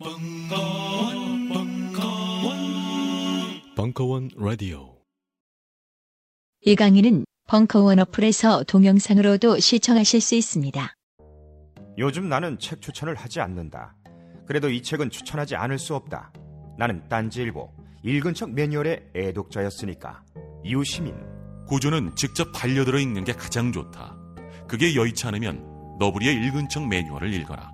벙커원, 벙커원, 벙커원 라디오. 이 강의는 벙커원 어플에서 동영상으로도 시청하실 수 있습니다. 요즘 나는 책 추천을 하지 않는다. 그래도 이 책은 추천하지 않을 수 없다. 나는 딴지일보 읽은 척 매뉴얼의 애독자였으니까. 이웃시민 고전은 직접 반려들어 읽는 게 가장 좋다. 그게 여의치 않으면 너부리의 읽은 척 매뉴얼을 읽어라.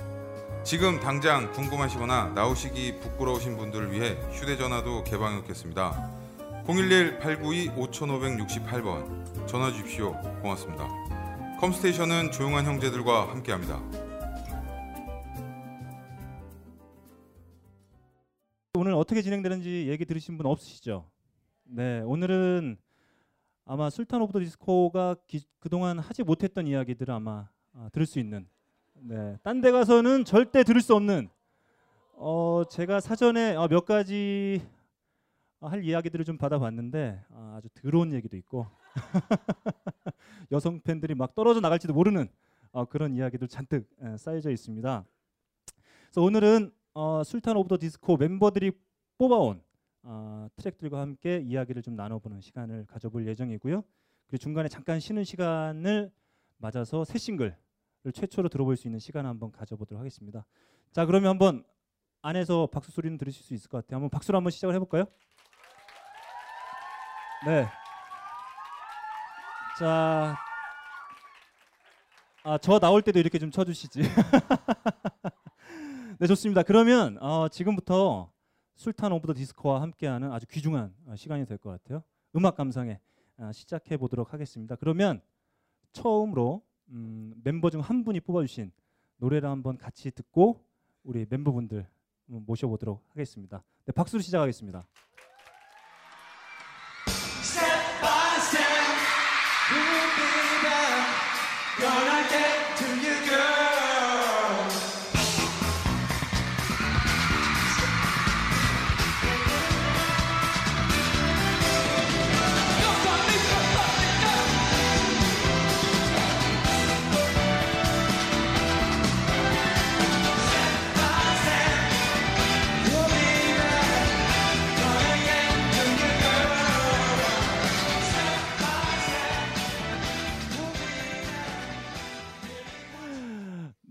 지금 당장 궁금하시거나 나오시기 부끄러우신 분들을 위해 휴대전화도 개방해 놓겠습니다. 011-892-5568번 전화 주십시오. 고맙습니다. 컴스테이션은 조용한 형제들과 함께합니다. 오늘 어떻게 진행되는지 얘기 들으신 분 없으시죠? 네, 오늘은 아마 술탄 오브 더 디스코가 기- 그동안 하지 못했던 이야기들을 아마 아, 들을 수 있는 네, 딴 데 가서는 절대 들을 수 없는 어, 제가 사전에 어, 몇 가지 어, 할 이야기들을 좀 받아봤는데 아, 아주 더러운 얘기도 있고 여성 팬들이 막 떨어져 나갈지도 모르는 어, 그런 이야기들 잔뜩 에, 쌓여져 있습니다. 그래서 오늘은 어, 술탄 오브 더 디스코 멤버들이 뽑아온 어, 트랙들과 함께 이야기를 좀 나눠보는 시간을 가져볼 예정이고요. 그리고 중간에 잠깐 쉬는 시간을 맞아서 새 싱글을 최초로 들어볼 수 있는 시간을 한번 가져보도록 하겠습니다. 자, 그러면 한번 안에서 박수 소리는 들으실 수 있을 것 같아요. 한번 박수로 한번 시작을 해볼까요? 네. 자, 아, 저 나올 때도 이렇게 좀 쳐주시지. 네, 좋습니다. 그러면 어, 지금부터 술탄 오브 더 디스코와 함께하는 아주 귀중한 어, 시간이 될 것 같아요. 음악 감상에 아, 시작해 보도록 하겠습니다. 그러면 처음으로 음, 멤버 중 한 분이 뽑아주신 노래를 한번 같이 듣고 우리 멤버분들 모셔보도록 하겠습니다. 네, 박수로 시작하겠습니다.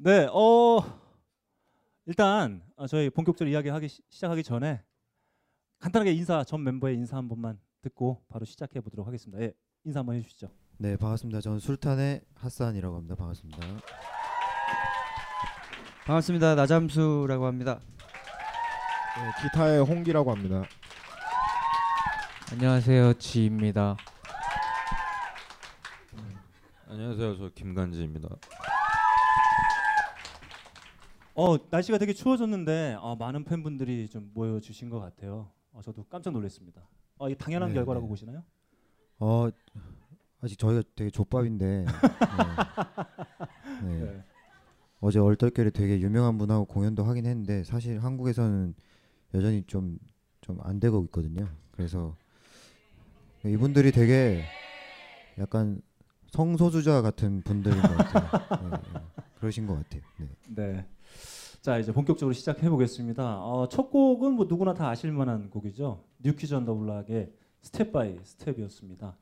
네, 어 일단 어, 저희 본격적으로 이야기하기 시- 시작하기 전에 간단하게 인사 전 멤버의 인사 한 번만 듣고 바로 시작해 보도록 하겠습니다. 예, 인사 한번 해주시죠. 네 반갑습니다. 저는 술탄의 핫산이라고 합니다. 반갑습니다. 반갑습니다. 나잠수라고 합니다. 네, 기타의 홍기라고 합니다. 안녕하세요. 지입니다. 안녕하세요. 저 김간지입니다. 어 날씨가 되게 추워졌는데 어, 많은 팬분들이 좀 모여 주신 것 같아요. 어, 저도 깜짝 놀랐습니다. 어, 이 당연한 네, 결과라고 네. 보시나요? 어 아직 저희가 되게 족밥인데 네. 네. 네. 어제 얼떨결에 되게 유명한 분하고 공연도 하긴 했는데 사실 한국에서는 여전히 좀좀좀안 되고 있거든요. 그래서 이분들이 되게 약간 성소수자 같은 분들인 것 같아요. 네, 네. 그러신 것 같아요. 네. 네. 자 이제 본격적으로 시작해 보겠습니다. 어, 첫 곡은 뭐 누구나 다 아실 만한 곡이죠. 뉴키즈 언더 블락의 스텝 바이 스텝이었습니다.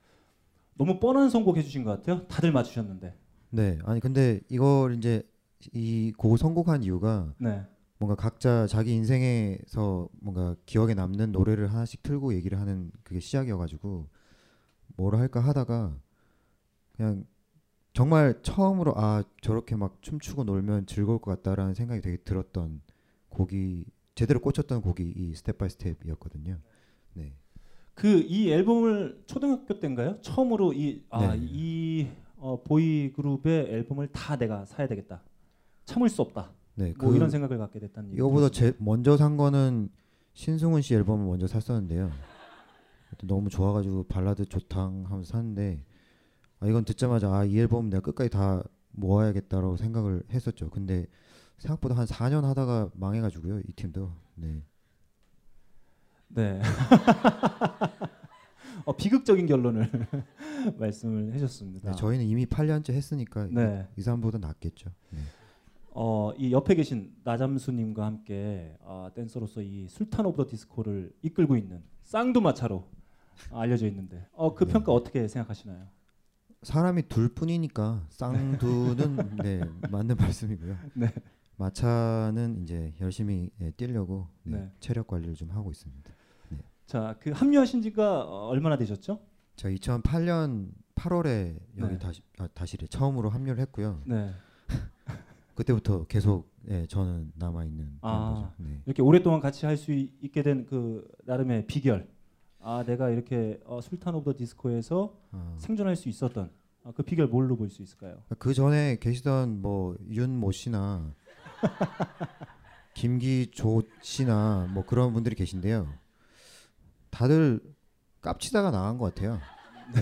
너무 뻔한 선곡 해 주신 것 같아요. 다들 맞추셨는데. 네, 아니 근데 이걸 이제 이 곡을 선곡한 이유가 네. 뭔가 각자 자기 인생에서 뭔가 기억에 남는 노래를 하나씩 틀고 얘기를 하는 그게 시작이어가지고 뭐를 할까 하다가 그냥 정말 처음으로 아 저렇게 막 춤추고 놀면 즐거울 것 같다라는 생각이 되게 들었던 곡이 제대로 꽂혔던 곡이 이 Step by Step이었거든요. 네. 그 이 앨범을 초등학교 때인가요? 처음으로 이 아, 네. 이 어, 보이 그룹의 앨범을 다 내가 사야 되겠다. 참을 수 없다. 네, 뭐 그 이런 생각을 갖게 됐다는 얘기. 이거보다 제 먼저 산 거는 신승훈 씨 앨범을 먼저 샀었는데요. 너무 좋아가지고 발라드 좋당 하면서 샀는데 아, 이건 듣자마자 아, 이 앨범 내가 끝까지 다 모아야겠다라고 생각을 했었죠. 근데 생각보다 한 4년 하다가 망해가지고요. 이 팀도. 네. 네. 어, 비극적인 결론을 말씀을 해주셨습니다. 네, 저희는 이미 8년째 했으니까 네. 이 사람보다 낫겠죠. 네. 어, 이 옆에 계신 나잠수님과 함께 어, 댄서로서 이 술탄 오브 더 디스코를 이끌고 있는 쌍두마차로 알려져 있는데 어, 그 평가 어떻게 생각하시나요? 사람이 둘 뿐이니까 쌍두는 네, 맞는 말씀이고요. 네. 마차는 이제 열심히 네, 뛰려고 네, 네. 체력 관리를 좀 하고 있습니다. 네. 자, 그 합류하신 지가 어, 얼마나 되셨죠? 저 2008년 8월에 여기 네. 다시 아, 다시래 처음으로 합류를 했고요. 네. 그때부터 계속 예, 저는 남아 있는 아, 네. 이렇게 오랫동안 같이 할 수 있게 된 그 나름의 비결. 아, 내가 이렇게 어, 술탄 오브 더 디스코에서 아. 생존할 수 있었던 아, 그 비결 뭘로 볼 수 있을까요? 그 전에 계시던 뭐 윤모 씨나 김기조 씨나 뭐 그런 분들이 계신데요. 다들 깝치다가 나간 것 같아요.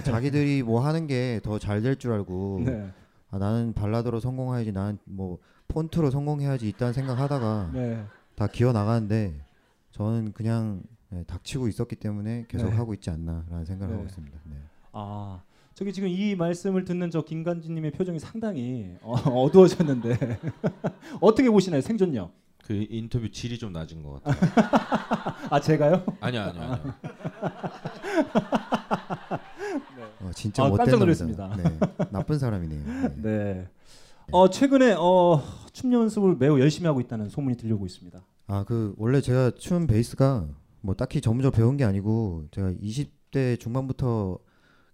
자기들이 뭐 하는 게 더 잘 될 줄 알고 네. 아, 나는 발라드로 성공해야지 나는 뭐 폰트로 성공해야지 있다는 생각하다가 네. 다 기어 나가는데 저는 그냥 네, 닥치고 있었기 때문에 계속 네. 하고 있지 않나라는 생각을 네. 하고 있습니다. 네. 아, 저기 지금 이 말씀을 듣는 저 김간지님의 표정이 상당히 어, 어두워졌는데 어떻게 보시나요 생존력? 그 인터뷰 질이 좀 낮은 것 같아요. 아 제가요? 아니요, 아니요, 아니요. 어, 진짜 아, 못된 깜짝. 놀랐습니다. 네, 나쁜 사람이네요. 네. 네. 어 최근에 어, 춤 연습을 매우 열심히 하고 있다는 소문이 들려오고 있습니다. 아 그 원래 제가 춤 베이스가 뭐 딱히 전문적으로 배운 게 아니고 제가 20대 중반부터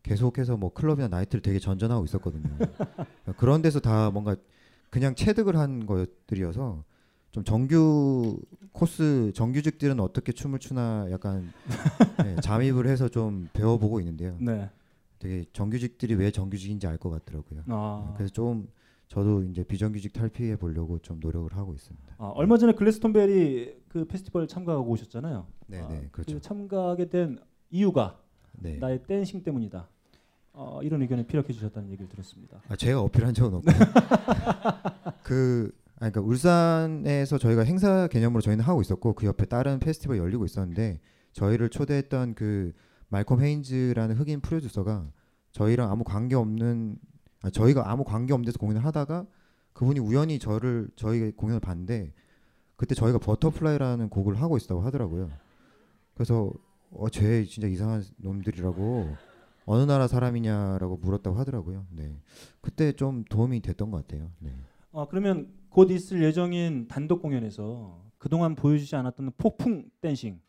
계속해서 뭐 클럽이나 나이트를 되게 전전하고 있었거든요. 그런 데서 다 뭔가 그냥 체득을 한 것들이어서 좀 정규 코스 정규직들은 어떻게 춤을 추나 약간 네, 잠입을 해서 좀 배워보고 있는데요. 네. 되게 정규직들이 왜 정규직인지 알 것 같더라고요. 아. 그래서 좀 저도 이제 비정규직 탈피해 보려고 좀 노력을 하고 있습니다. 아, 얼마 전에 글래스톤베리 그 페스티벌 참가하고 오셨잖아요. 네, 아, 네, 그렇죠. 그 참가하게 된 이유가 네. 나의 댄싱 때문이다. 어, 이런 의견을 피력해 주셨다는 얘기를 들었습니다. 아, 제가 어필한 적은 없고 그 아니, 그러니까 울산에서 저희가 행사 개념으로 저희는 하고 있었고 그 옆에 다른 페스티벌 열리고 있었는데 저희를 초대했던 그 말콤 헤인즈라는 흑인 프로듀서가 저희랑 아무 관계 없는 아, 저희가 아무 관계 없는 데서 공연을 하다가 그분이 우연히 저를 저희 공연을 봤는데 그때 저희가 Butterfly라는 곡을 하고 있다고 하더라고요. 그래서 어 쟤 진짜 이상한 놈들이라고 어느 나라 사람이냐라고 물었다고 하더라고요. 네. 그때 좀 도움이 됐던 것 같아요. 네. 아, 그러면 곧 있을 예정인 단독 공연에서 그동안 보여주지 않았던 폭풍 댄싱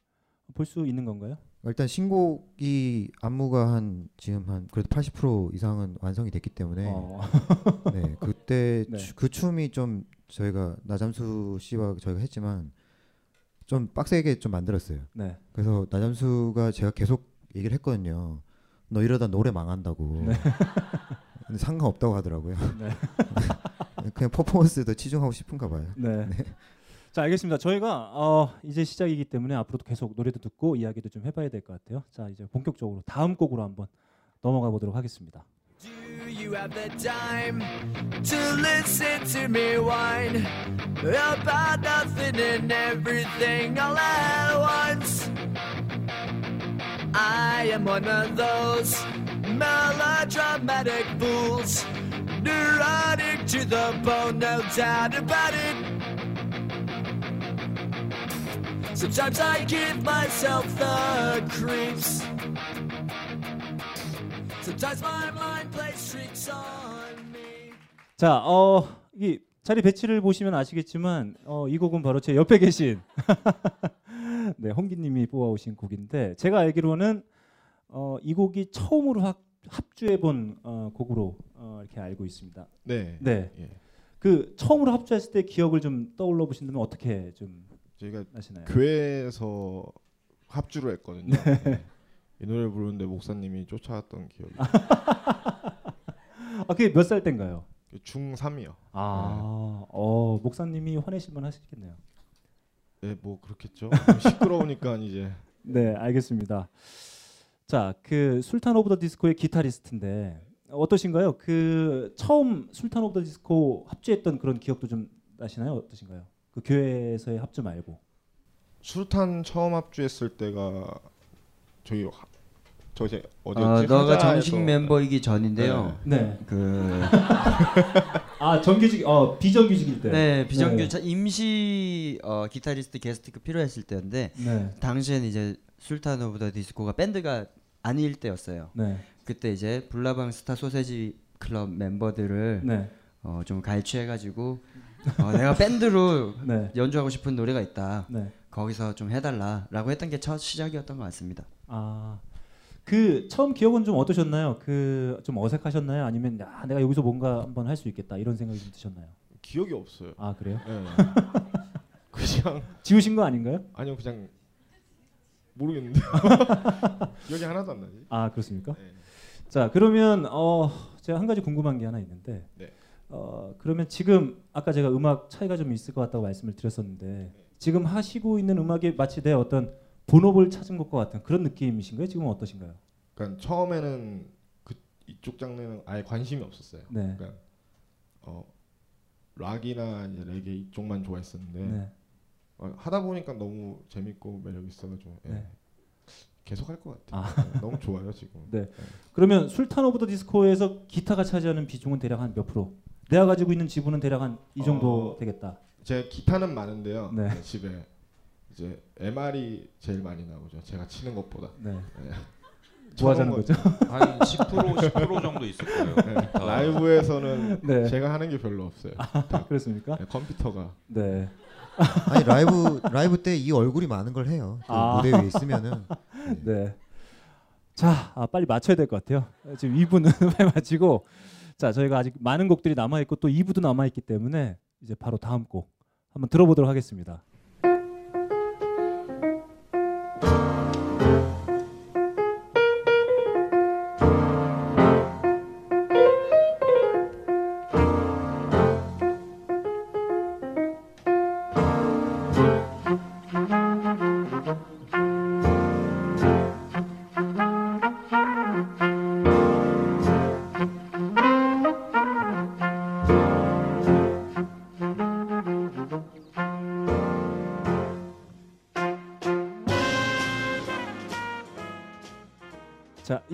볼 수 있는 건가요? 일단 신곡이 안무가 한 지금 한 그래도 80% 이상은 완성이 됐기 때문에 어. 네 그때 네. 추- 그 춤이 좀 저희가 나잠수 씨와 저희가 했지만 좀 빡세게 좀 만들었어요. 네. 그래서 나잠수가 제가 계속 얘기를 했거든요. 너 이러다 노래 망한다고. 네. 근데 상관없다고 하더라고요. 네. 그냥 퍼포먼스에 치중하고 싶은가 봐요. 네. 자 알겠습니다. 저희가 어, 이제 시작이기 때문에 앞으로도 계속 노래도 듣고 이야기도 좀 해봐야 될 것 같아요. 자 이제 본격적으로 다음 곡으로 한번 넘어가 보도록 하겠습니다. you have the time to listen to me whine about nothing and everything all at once? I am one of those melodramatic fools. Neurotic to the bone, no doubt about it. Sometimes I give myself the creeps. Sometimes my mind plays tricks on me. 자, 어, 이 자리 배치를 보시면 아시겠지만 어, 이 곡은 바로 제 옆에 계신 네, 홍기님이 뽑아오신 곡인데 제가 알기로는 어, 이 곡이 처음으로 합, 합주해 본 어, 곡으로 어, 이렇게 알고 있습니다. 네. 네. 예. 그 처음으로 합주했을 때 기억을 좀 떠올려 보신다면 어떻게 좀 저희가 하시나요? 교회에서 합주를 했거든요. 네. 네. 이 노래 부르는데 목사님이 쫓아왔던 기억이. 아, 그게 몇 살 때인가요? 중3이요. 아, 어, 목사님이 화내실 만 하시겠네요. 네, 뭐 그렇겠죠. 시끄러우니까 이제. 네, 알겠습니다. 자, 그 술탄 오브 더 디스코의 기타리스트인데 어떠신가요? 그 처음 술탄 오브 더 디스코 합주했던 그런 기억도 좀 나시나요? 어떠신가요? 그 교회에서의 합주 말고. 술탄 처음 합주했을 때가 저희 하- 저 이제 어, 어디였지? 너가 하자에서- 정식 멤버이기 전인데요. 네. 그 아 정규직 어 비정규직일 때. 네, 비정규직 임시 어, 기타리스트 게스트가 필요했을 때였는데 네. 당시에는 이제 술탄 오브 더 디스코가 밴드가 아닐 때였어요. 네. 그때 이제 블라방 스타 소세지 클럽 멤버들을 네. 어, 좀 갈취해가지고 어, 내가 밴드로 네. 연주하고 싶은 노래가 있다. 네. 거기서 좀 해달라라고 했던 게 첫 시작이었던 것 같습니다. 아. 그 처음 기억은 좀 어떠셨나요? 그 좀 어색하셨나요? 아니면 야, 내가 여기서 뭔가 한번 할 수 있겠다 이런 생각이 좀 드셨나요? 기억이 없어요. 아 그래요? 네. 그냥 지우신 거 아닌가요? 아니요, 그냥 모르겠는데 기억이 하나도 안 나지. 아 그렇습니까? 네. 자 그러면 어 제가 한 가지 궁금한 게 하나 있는데 네. 어 그러면 지금 아까 제가 음악 차이가 좀 있을 것 같다고 말씀을 드렸었는데 지금 하시고 있는 음악이 마치 내 어떤 본업을 찾은 것과 같은 그런 느낌이신가요? 지금은 어떠신가요? 그러니까 처음에는 그 이쪽 장르는 아예 관심이 없었어요. 네. 그러니까 어 락이나 이제 레게 이쪽만 좋아했었는데 네. 어, 하다 보니까 너무 재밌고 매력 있어가지고 예. 네. 계속 할 것 같아요. 아. 네, 너무 좋아요 지금. 네. 그러면 술탄 오브 더 디스코에서 기타가 차지하는 비중은 대략 한 몇 프로? 내가 가지고 있는 지분은 대략 한 이 정도 어, 되겠다. 제 기타는 많은데요. 네. 네, 집에 이제 MR이 제일 많이 나오죠. 제가 치는 것보다. 네. 뭐 하자는 거죠? 한 10% 10% 정도 있을 거예요. 네, 기타. 라이브에서는 네. 제가 하는 게 별로 없어요. 아, 그렇습니까? 네, 컴퓨터가. 네. 아니 라이브 라이브 때 이 얼굴이 많은 걸 해요. 그 아. 무대 위에 있으면은 네. 자, 아, 빨리 맞춰야 될 것 같아요. 지금 2부는 빨리 마치고 자, 저희가 아직 많은 곡들이 남아 있고 또 2부도 남아 있기 때문에 이제 바로 다음 곡 한번 들어보도록 하겠습니다.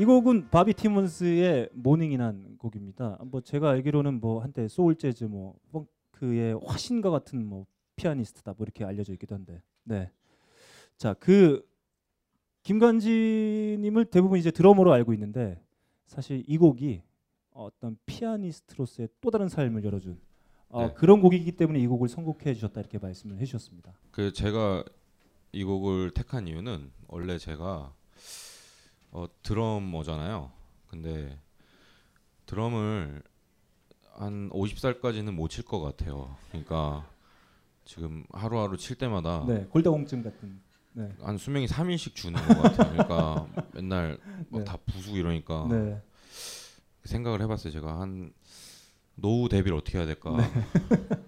곡은 바비 티몬스의 모닝이란 곡입니다. 뭐 제가 알기로는 뭐 한때 소울 재즈 뭐 펑크의 화신과 같은 뭐 피아니스트다 뭐 이렇게 알려져 있기도 한데. 네. 자, 그 김관지 님을 대부분 이제 드러머로 알고 있는데 사실 이 곡이 어떤 피아니스트로서의 또 다른 삶을 열어준 어, 네. 그런 곡이기 때문에 이 곡을 선곡해 주셨다 이렇게 말씀을 해 주셨습니다. 그 제가 이 곡을 택한 이유는 원래 제가 어, 드러머잖아요. 근데 드럼을 한 50살까지는 못 칠 것 같아요. 그러니까 지금 하루하루 칠 때마다 네, 골다공증 같은. 네. 한 수명이 3일씩 주는 것 같아요. 그러니까 맨날 막 네. 다 부수고 이러니까 네. 생각을 해봤어요. 제가 한 노후 대비를 어떻게 해야 될까. 네.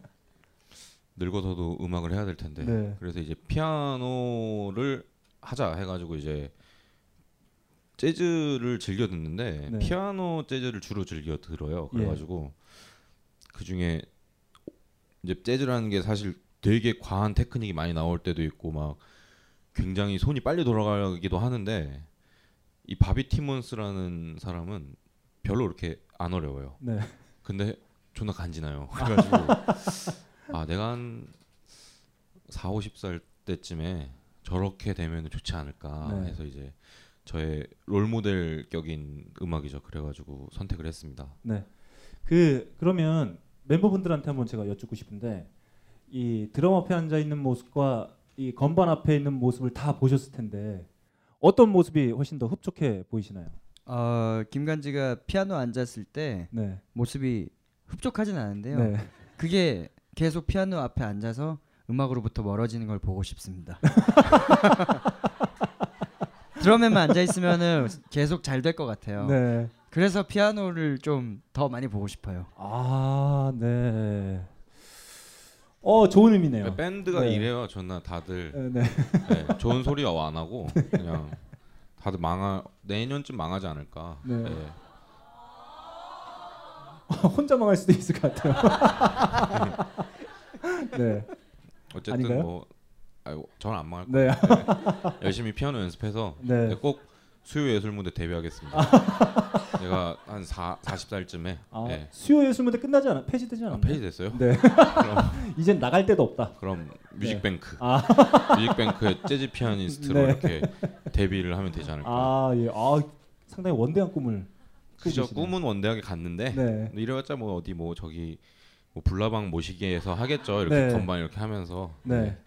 늙어서도 음악을 해야 될 텐데. 네. 그래서 이제 피아노를 하자 해가지고 이제 재즈를 즐겨 듣는데 네. 피아노 재즈를 주로 즐겨 들어요. 예. 그래가지고 그 중에 이제 재즈라는 게 사실 되게 과한 테크닉이 많이 나올 때도 있고 막 굉장히 손이 빨리 돌아가기도 하는데 이 바비 티몬스라는 사람은 별로 이렇게 안 어려워요. 네. 근데 존나 간지나요. 그래가지고 아 내가 한 4, 50살 때쯤에 저렇게 되면 좋지 않을까 네. 해서 이제 저의 롤 모델 격인 음악이죠. 그래가지고 선택을 했습니다. 네. 그 그러면 멤버분들한테 한번 제가 여쭙고 싶은데 이 드럼 앞에 앉아 있는 모습과 이 건반 앞에 있는 모습을 다 보셨을 텐데 어떤 모습이 훨씬 더 흡족해 보이시나요? 어, 김간지가 피아노 앉았을 때 네. 모습이 흡족하진 않은데요. 네. 그게 계속 피아노 앞에 앉아서 음악으로부터 멀어지는 걸 보고 싶습니다. 드럼에만 앉아 있으면은 계속 잘 될 것 같아요. 네. 그래서 피아노를 좀 더 많이 보고 싶어요. 아, 네. 어, 좋은 의미네요. 밴드가 네. 이래요. 존나 다들 네, 네. 네, 좋은 소리 안 하고 그냥 다들 망하 내년쯤 망하지 않을까. 네. 네. 혼자 망할 수도 있을 것 같아요. 네. 어쨌든 아닌가요? 뭐 아유, 저는 안 망할 네. 거예요. 네. 열심히 피아노 연습해서 네. 네, 꼭 수요 예술 무대 데뷔하겠습니다. 내가 한 4, 40살쯤에 아, 네. 수요 예술 무대 끝나지 않아? 폐지되지 않았나요? 폐지됐어요? 네. 그럼- 이젠 나갈 데도 없다. 그럼 뮤직뱅크. 네. 아. 뮤직뱅크의 재즈 피아니스트로 네. 이렇게 데뷔를 하면 되지 않을까. 아, 예. 아, 상당히 원대한 꿈을 그죠. 꿈은 원대하게 갔는데 네. 이래봤자 뭐 어디 뭐 저기 뭐 불나방 모시기에서 하겠죠. 이렇게 네. 건반 이렇게 하면서. 네.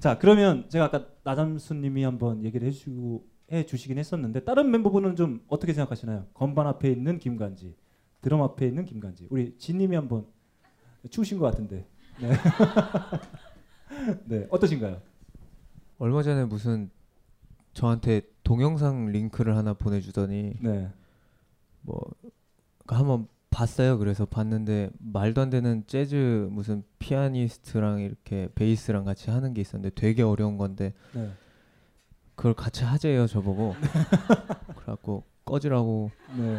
자, 그러면 제가 아까 나잠수 님이 한번 얘기를 해 주시고 해 주시긴 했었는데 다른 멤버분은 좀 어떻게 생각하시나요? 건반 앞에 있는 김간지, 드럼 앞에 있는 김간지. 우리 진 님이 한번 추우신 것 같은데. 네. 네, 어떠신가요? 얼마 전에 무슨 저한테 동영상 링크를 하나 보내주더니 네. 뭐 한번 봤어요. 그래서 봤는데 말도 안 되는 재즈 무슨 피아니스트랑 이렇게 베이스랑 같이 하는 게 있었는데 되게 어려운 건데 네. 그걸 같이 하재요 저보고 그래갖고 꺼지라고 네.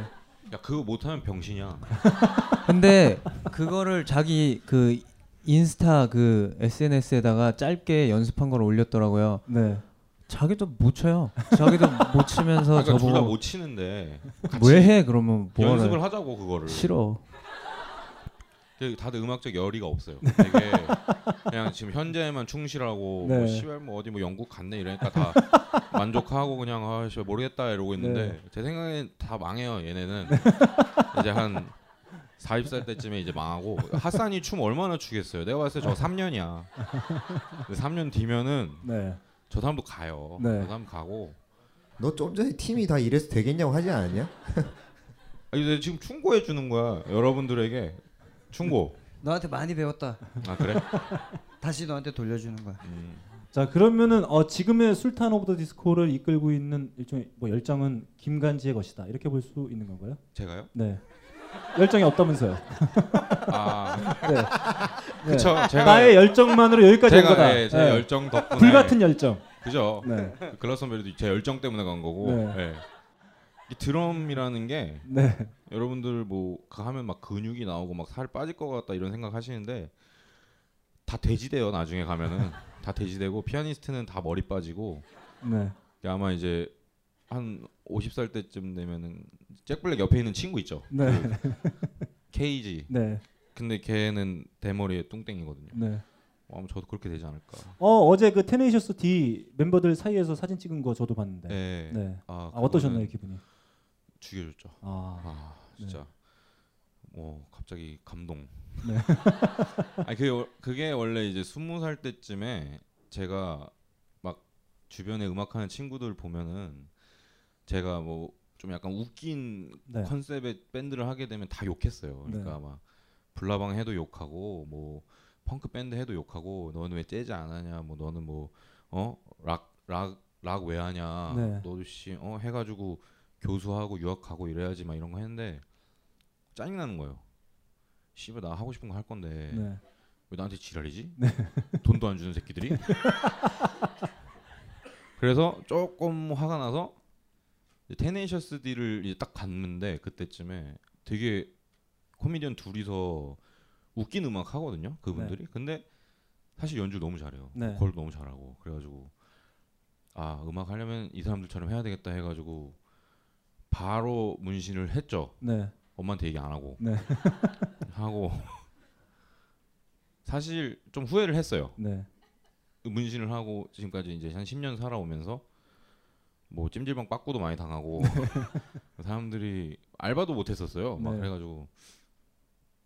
야 그거 못하면 병신이야. 근데 그거를 자기 그 인스타 그 SNS에다가 짧게 연습한 걸 올렸더라고요. 네. 자기도 못 쳐요. 자기도 못 치면서 그러니까 저보고 둘다 못 치는데 왜 해? 그러면 뭐하러 연습을 해? 하자고 그거를. 싫어. 다들 음악적 열의가 없어요. 되게 그냥 지금 현재에만 충실하고 네. 뭐 씨발 뭐 어디 뭐 영국 갔네 이러니까 다 만족하고 그냥 아 씨발 모르겠다 이러고 있는데 네. 제 생각엔 다 망해요 얘네는 이제 한 40살 때쯤에 이제 망하고 하산이 춤 얼마나 추겠어요. 내가 봤을 때 저 3년이야. 3년 뒤면은 네. 저 사람도 가요. 네. 저 사람 가고 너 좀 전에 팀이 다 이래서 되겠냐고 하지 않았냐? 아니 근데 지금 충고해 주는 거야 여러분들에게 충고. 너한테 많이 배웠다. 아 그래? 다시 너한테 돌려주는 거야. 자 그러면은 어, 지금의 술탄 오브 더 디스코를 이끌고 있는 일종의 뭐 열정은 김간지의 것이다 이렇게 볼 수 있는 건가요? 제가요? 네. 열정이 없다면서요? 아. 네. 그쵸, 네. 제가- 나의 열정만으로 여기까지 온 제가, 거다. 예, 제 네. 열정 덕분에 불같은 열정. 그죠? 네. 글라스톤베리도 제 열정 때문에 간 거고. 네. 예. 이 드럼이라는 게 네. 여러분들 뭐 그거 하면 막 근육이 나오고 막 살 빠질 것 같다 이런 생각 하시는데 다 돼지돼요 나중에 가면은 다 돼지되고 피아니스트는 다 머리 빠지고 네. 아마 이제 한 50살 때쯤 되면은 잭블랙 옆에 있는 친구 있죠. 네. 그 케이지. 네. 근데 걔는 대머리에 뚱땡이거든요. 네. 어, 아마 저도 그렇게 되지 않을까. 어 어제 그 테네이셔스 D 멤버들 사이에서 사진 찍은 거 저도 봤는데. 네. 네. 아, 아, 어떠셨나요 기분이? 죽여줬죠. 아, 진짜 네. 뭐 갑자기 감동. 네. 아니 그게, 월- 그게 원래 이제 스무 살 때쯤에 제가 막 주변에 음악하는 친구들 보면은 제가 뭐 좀 약간 웃긴 네. 컨셉의 밴드를 하게 되면 다 욕했어요. 그러니까 네. 막 불나방 해도 욕하고 뭐 펑크 밴드 해도 욕하고 너는 왜 재즈 안 하냐 뭐 너는 뭐어락락 락 왜 하냐 네. 너도 씨어 해가지고 교수하고 유학하고 이래야지 막 이런 거 했는데 짜증 나는 거예요. 씨발 나 하고 싶은 거 할 건데 네. 왜 나한테 지랄이지? 네. 돈도 안 주는 새끼들이. 그래서 조금 화가 나서 테네이셔스 D를 이제 딱 갔는데 그때쯤에 되게 코미디언 둘이서 웃긴 음악 하거든요 그분들이. 근데 사실 연주 너무 잘해요. 네. 보컬 너무 잘하고 그래가지고 아 음악 하려면 이 사람들처럼 해야 되겠다 해가지고 바로 문신을 했죠. 네. 엄마한테 얘기 안 하고 네. 하고 사실 좀 후회를 했어요. 네. 그 문신을 하고 지금까지 이제 한 10년 살아오면서 뭐 찜질방 빠꾸도 많이 당하고 사람들이 알바도 못 했었어요. 막 네. 그래가지고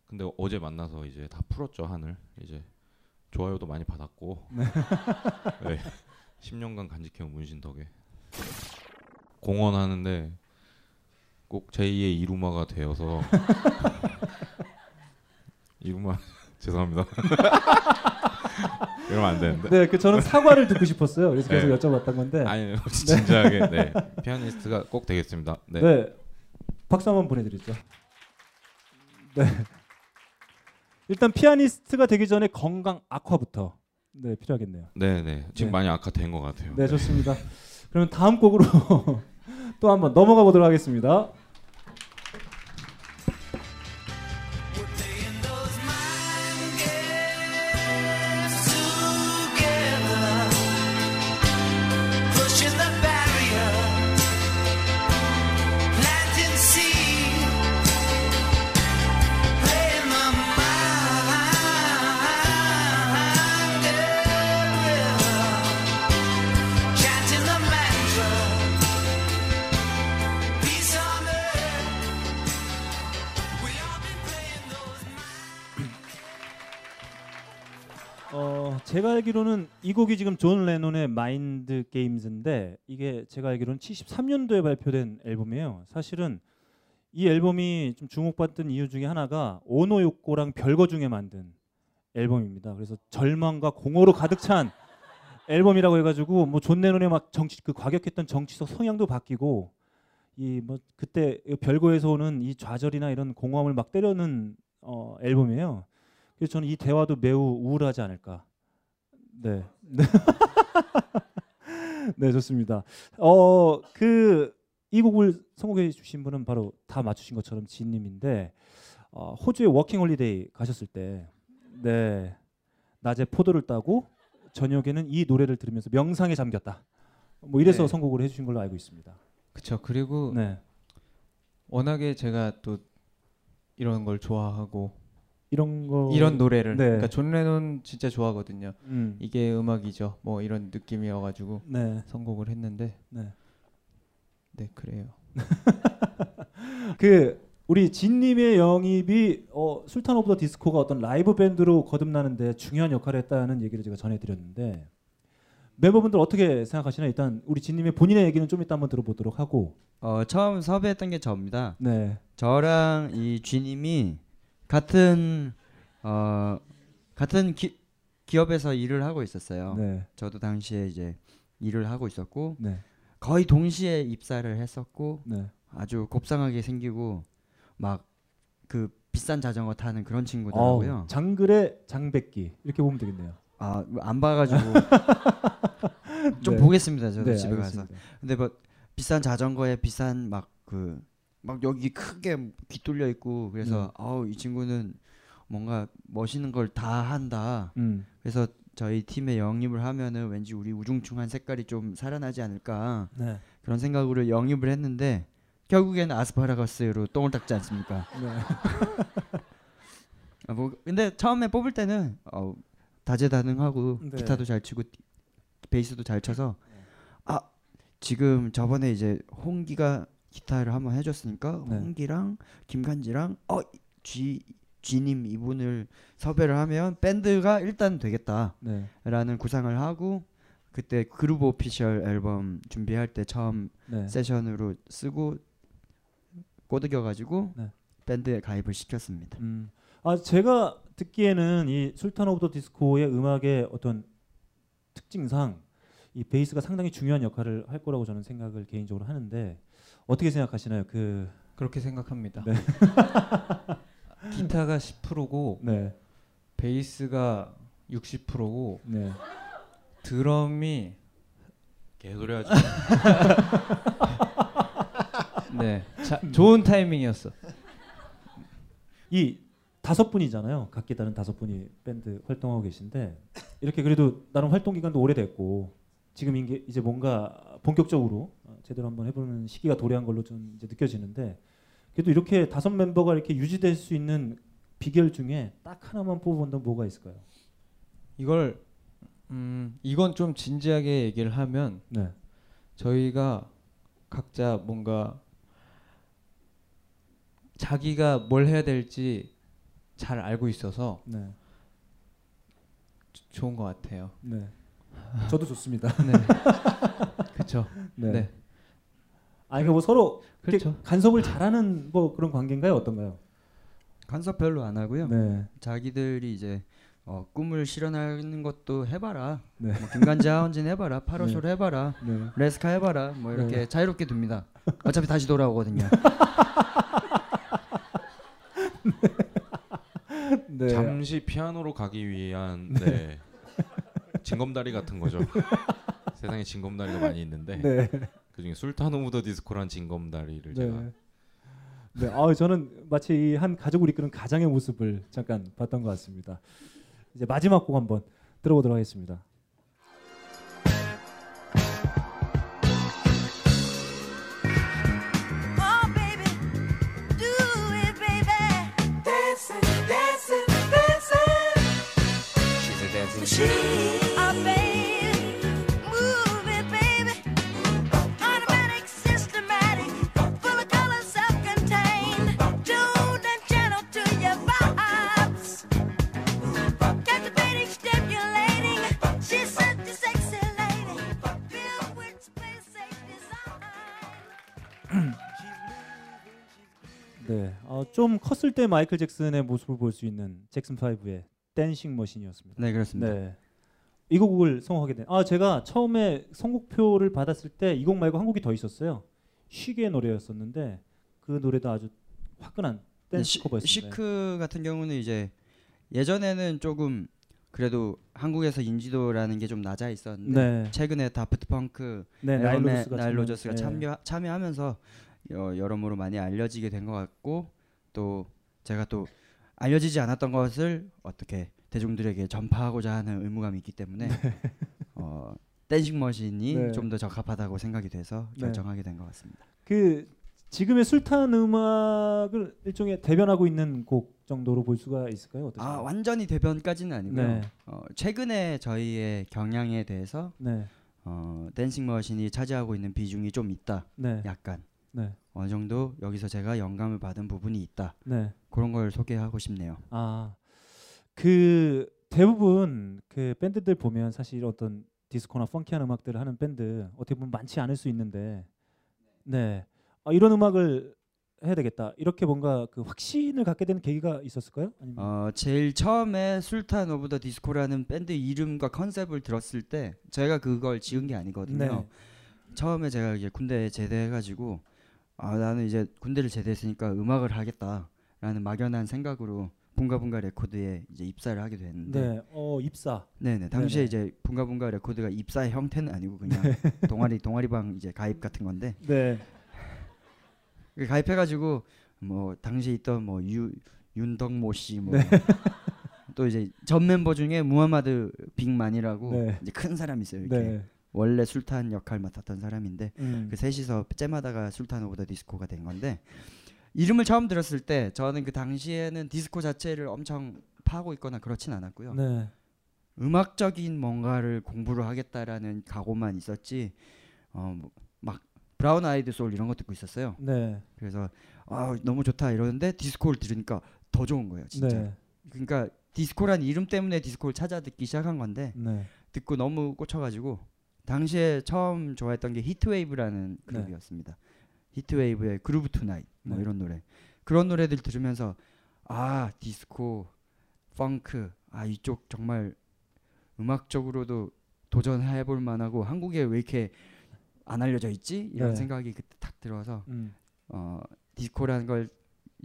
근데 어제 만나서 이제 다 풀었죠 한을 이제 좋아요도 많이 받았고 네. 네. 10년간 간직해온 문신 덕에 공헌 하는데 꼭 제2의 이루마가 되어서 이루마 죄송합니다 이러면 안 되는데 네, 그 저는 사과를 듣고 싶었어요. 그래서 계속 네. 여쭤봤던 건데. 아니 진지하게 네 피아니스트가 꼭 되겠습니다 네, 네. 박수 한번 보내드리죠. 네. 일단 피아니스트가 되기 전에 건강 악화부터 네 필요하겠네요. 네, 네. 지금 네. 많이 악화된 것 같아요. 네, 좋습니다. 그러면 다음 곡으로 또 한번 넘어가 보도록 하겠습니다. 곡이 지금 존 레논의 Mind Games인데 이게 제가 알기로는 73년도에 발표된 앨범이에요. 사실은 이 앨범이 좀 주목받던 이유 중에 하나가 오노 요코랑 별거 중에 만든 앨범입니다. 그래서 절망과 공허로 가득 찬 앨범이라고 해가지고 뭐존 레논의 막 정치 그 과격했던 정치적 성향도 바뀌고 이 뭐 그때 이 별거에서 오는 이 좌절이나 이런 공허함을 막 때려넣은 어, 앨범이에요. 그래서 저는 이 대화도 매우 우울하지 않을까. 네. 네. 네, 좋습니다. 어, 그 이 곡을 선곡해 주신 분은 바로 다 맞추신 것처럼 진님인데 어, 호주에 워킹 홀리데이 가셨을 때 네. 낮에 포도를 따고 저녁에는 이 노래를 들으면서 명상에 잠겼다. 뭐 이래서 네. 선곡을 해 주신 걸로 알고 있습니다. 그렇죠. 그리고 네. 워낙에 제가 또 이런 걸 좋아하고 이런 거 이런 노래를 네. 그러니까 존 레논 진짜 좋아하거든요. 음. 이게 음악이죠. 뭐 이런 느낌이어가지고 네. 선곡을 했는데 네. 네 그래요. 그 우리 진님의 영입이 어, 술탄 오브 더 디스코가 어떤 라이브 밴드로 거듭나는데 중요한 역할을 했다는 얘기를 제가 전해드렸는데 멤버분들 어떻게 생각하시나요? 일단 우리 진님의 본인의 얘기는 좀 이따 한번 들어보도록 하고 어 처음 섭외했던 게 저입니다. 네. 저랑 이 쥐님이 같은 어 같은 기, 기업에서 일을 하고 있었어요. 네. 저도 당시에 이제 일을 하고 있었고 네. 거의 동시에 입사를 했었고 네. 아주 곱상하게 생기고 막 그 비싼 자전거 타는 그런 친구더라고요. 어우, 장글의 장백기 이렇게 보면 되겠네요. 아안 봐가지고 좀 네. 보겠습니다. 저도 네, 집에 가서. 알겠습니다. 근데 뭐 비싼 자전거에 비싼 막 그 막 여기 크게 귀 뚫려 있고 그래서 음. 아우 이 친구는 뭔가 멋있는 걸 다 한다. 음. 그래서 저희 팀에 영입을 하면은 왠지 우리 우중충한 색깔이 좀 살아나지 않을까 네. 그런 생각으로 영입을 했는데 결국에는 아스파라거스로 똥을 닦지 않습니까? 네. 아, 뭐 근데 처음에 뽑을 때는 어, 다재다능하고 네. 기타도 잘 치고 베이스도 잘 쳐서 아 지금 저번에 이제 홍기가 기타를 한번 해줬으니까 네. 홍기랑 김간지랑 어 진 진님 이분을 섭외를 하면 밴드가 일단 되겠다라는 네. 구상을 하고 그때 Groove Official 앨범 준비할 때 처음 네. 세션으로 쓰고 꼬드겨가지고 네. 밴드에 가입을 시켰습니다. 음. 아 제가 듣기에는 이 술탄 오브 더 디스코의 음악의 어떤 특징상 이 베이스가 상당히 중요한 역할을 할 거라고 저는 생각을 개인적으로 하는데 어떻게 생각하시나요? 그 그렇게 생각합니다. 네. 기타가 10%고 네. 베이스가 60%고 네. 드럼이 개소리 하지. 네. 자, 좋은 타이밍이었어. 이 다섯 분이잖아요. 각기 다른 다섯 분이 밴드 활동하고 계신데 이렇게 그래도 나름 활동 기간도 오래됐고 지금 이게 이제 뭔가 본격적으로 어, 제대로 한번 해보는 시기가 도래한 걸로 좀 이제 느껴지는데 그래도 이렇게 다섯 멤버가 이렇게 유지될 수 있는 비결 중에 딱 하나만 뽑아본다면 뭐가 있을까요? 이걸 음 이건 좀 진지하게 얘기를 하면 네. 저희가 각자 뭔가 자기가 뭘 해야 될지 잘 알고 있어서 네. 조- 좋은 것 같아요. 네. 저도 좋습니다. 네. 그렇죠. 네. 네. 아, 그러니까 뭐 서로 이렇게 그렇죠. 간섭을 잘하는 뭐 그런 관계인가요? 어떤가요? 간섭 별로 안 하고요. 네. 자기들이 이제 어, 꿈을 실현하는 것도 해봐라. 네. 뭐 김간지 하원진 해봐라. 파로솔 네. 해봐라. 네. 레스카 해봐라. 뭐 이렇게 네. 자유롭게 둡니다. 어차피 다시 돌아오거든요. 네. 잠시 피아노로 가기 위한 네. 징검다리 같은 거죠. 세상에 징검다리가 많이 있는데 네. 그중에 술탄 오브 더 디스코란 징검다리를 네. 제가 네. 아, 저는 마치 이 한 가족을 이끄는 가장의 모습을 잠깐 봤던 것 같습니다. 이제 마지막 곡 한번 들어보도록 하겠습니다. Oh, 네. 어, 좀 컸을 때 마이클 잭슨의 모습을 볼 수 있는 잭슨 5의 Dancing Machine이었습니다. 네, 그렇습니다. 네. 이 곡을 선곡하게 된. 아, 제가 처음에 선곡표를 받았을 때 이 곡 말고 한 곡이 더 있었어요. 시크의 노래였었는데 그 노래도 아주 화끈한 네, 댄스 시, 커버였습니다. 시크 같은 경우는 이제 예전에는 조금 그래도 한국에서 인지도라는 게 좀 낮아 있었는데 네. 최근에 다프트 펑크, 네, 에런 나일 네, 로저스가 나일 참여- 로저스가 네. 참여 참여하면서 여, 여러모로 많이 알려지게 된 것 같고 또 제가 또 알려지지 않았던 것을 어떻게 대중들에게 전파하고자 하는 의무감이 있기 때문에 어, 댄싱 머신이 네. 좀더 적합하다고 생각이 돼서 네. 결정하게 된 것 같습니다. 그 지금의 술탄 음악을 일종의 대변하고 있는 곡 정도로 볼 수가 있을까요? 어떠세요? 아 완전히 대변까지는 아니고요. 네. 어, 최근에 저희의 경향에 대해서 네. 어, 댄싱 머신이 차지하고 있는 비중이 좀 있다. 네. 약간 네. 어느 정도 여기서 제가 영감을 받은 부분이 있다. 네. 그런 걸 소개하고 싶네요. 아, 그 대부분 그 밴드들 보면 사실 어떤 디스코나 펑키한 음악들을 하는 밴드 어떻게 보면 많지 않을 수 있는데, 네, 아, 이런 음악을 해야 되겠다. 이렇게 뭔가 그 확신을 갖게 된 계기가 있었을까요? 아니면 어, 제일 처음에 술탄 오브 더 디스코라는 밴드 이름과 컨셉을 들었을 때 제가 그걸 지은 게 아니거든요. 네. 처음에 제가 이제 군대 제대해가지고 아 나는 이제 군대를 제대했으니까 음악을 하겠다라는 막연한 생각으로 붕가붕가 레코드에 이제 입사를 하게 됐는데 네, 어 입사. 네네 당시에 네네. 이제 붕가붕가 레코드가 입사의 형태는 아니고 그냥 동아리 동아리방 이제 가입 같은 건데 네. 그 가입해가지고 뭐 당시에 있던 뭐 유, 윤덕모 씨뭐 네. 또 이제 전 멤버 중에 무하마드 빅만이라고 네. 이제 큰 사람이 있어요. 이렇게 네. 원래 술탄 역할 맡았던 사람인데 음. 그 셋이서 jam하다가 술탄 오브 더 디스코가 된 건데 이름을 처음 들었을 때 저는 그 당시에는 디스코 자체를 엄청 파고 있거나 그렇진 않았고요. 네. 음악적인 뭔가를 공부를 하겠다라는 각오만 있었지 어 막 브라운 아이드 소울 이런 거 듣고 있었어요. 네. 그래서 아 너무 좋다 이러는데 디스코를 들으니까 더 좋은 거예요, 진짜. 네. 그러니까 디스코란 이름 때문에 디스코를 찾아 듣기 시작한 건데 네. 듣고 너무 꽂혀가지고 당시에 처음 좋아했던 게 히트웨이브라는 네. 그룹이었습니다. 히트웨이브의 Groove Tonight 뭐 네. 이런 노래 그런 노래들 들으면서 아 디스코, 펑크 아 이쪽 정말 음악적으로도 도전해볼 만하고 한국에 왜 이렇게 안 알려져 있지 이런 네. 생각이 그때 탁 들어서 음. 어 디스코라는 걸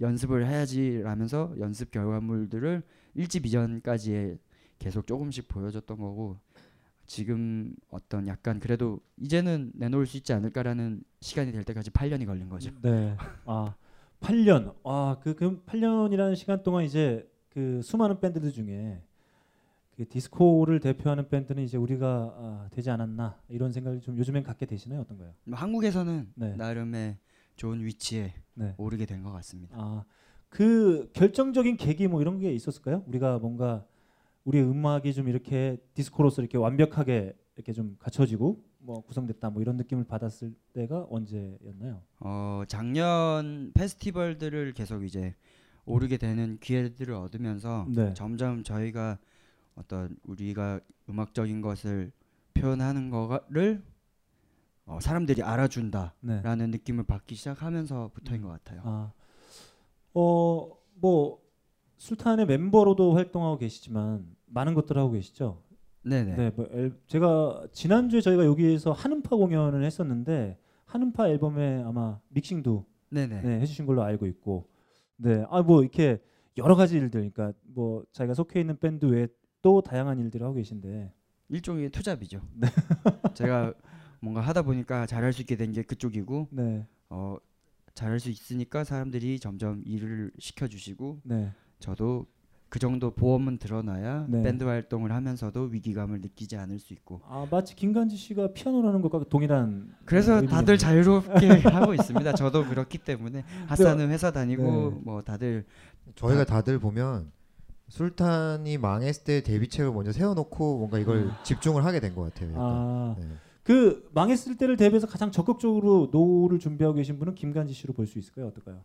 연습을 해야지라면서 연습 결과물들을 일집 이전까지 계속 조금씩 보여줬던 거고 지금 어떤 약간 그래도 이제는 내놓을 수 있지 않을까라는 시간이 될 때까지 8년이 걸린 거죠. 네. 아, 8년. 아, 그, 그 8년이라는 시간 동안 이제 그 수많은 밴드들 중에 그그 디스코를 대표하는 밴드는 이제 우리가 아, 되지 않았나 이런 생각을 좀 요즘엔 갖게 되시나요? 어떤가요? 뭐 한국에서는 네. 나름의 좋은 위치에 네. 오르게 된 것 같습니다. 아, 그 결정적인 계기 뭐 이런 게 있었을까요? 우리가 뭔가 우리의 음악이 좀 이렇게 디스코로서 이렇게 완벽하게 이렇게 좀 갖춰지고 뭐 구성됐다 뭐 이런 느낌을 받았을 때가 언제였나요? 어 작년 페스티벌들을 계속 이제 오르게 되는 기회들을 얻으면서 네. 점점 저희가 어떤 우리가 음악적인 것을 표현하는 거를 어, 사람들이 알아준다라는 느낌을 받기 시작하면서부터인 것 같아요. 아, 어, 뭐 술탄의 멤버로도 활동하고 계시지만 많은 것들 하고 계시죠. 네네. 네, 뭐 앨- 제가 지난주에 저희가 여기에서 한음파 공연을 했었는데 한음파 앨범에 아마 믹싱도 네네. 네, 해주신 걸로 알고 있고, 네, 아 뭐 이렇게 여러 가지 일들, 그러니까 뭐 자기가 속해 있는 밴드 외에 또 다양한 일들을 하고 계신데 일종의 투잡이죠. 네. 제가 뭔가 하다 보니까 잘할 수 있게 된 게 그쪽이고, 네. 어 잘할 수 있으니까 사람들이 점점 일을 시켜주시고, 네. 저도 그 정도 보험은 들어놔야 네. 밴드 활동을 하면서도 위기감을 느끼지 않을 수 있고. 아 마치 김간지 씨가 피아노를 하는 것과 동일한 그래서 의미겠네요. 다들 자유롭게 하고 있습니다. 저도 그렇기 때문에 하사는 회사 다니고 네. 뭐 다들 저희가 다- 다들 보면 술탄이 망했을 때 데뷔책을 먼저 세워놓고 뭔가 이걸 집중을 하게 된 것 같아요. 약간. 아, 네. 그 망했을 때를 대비해서 가장 적극적으로 노를 준비하고 계신 분은 김간지 씨로 볼 수 있을까요? 어떨까요?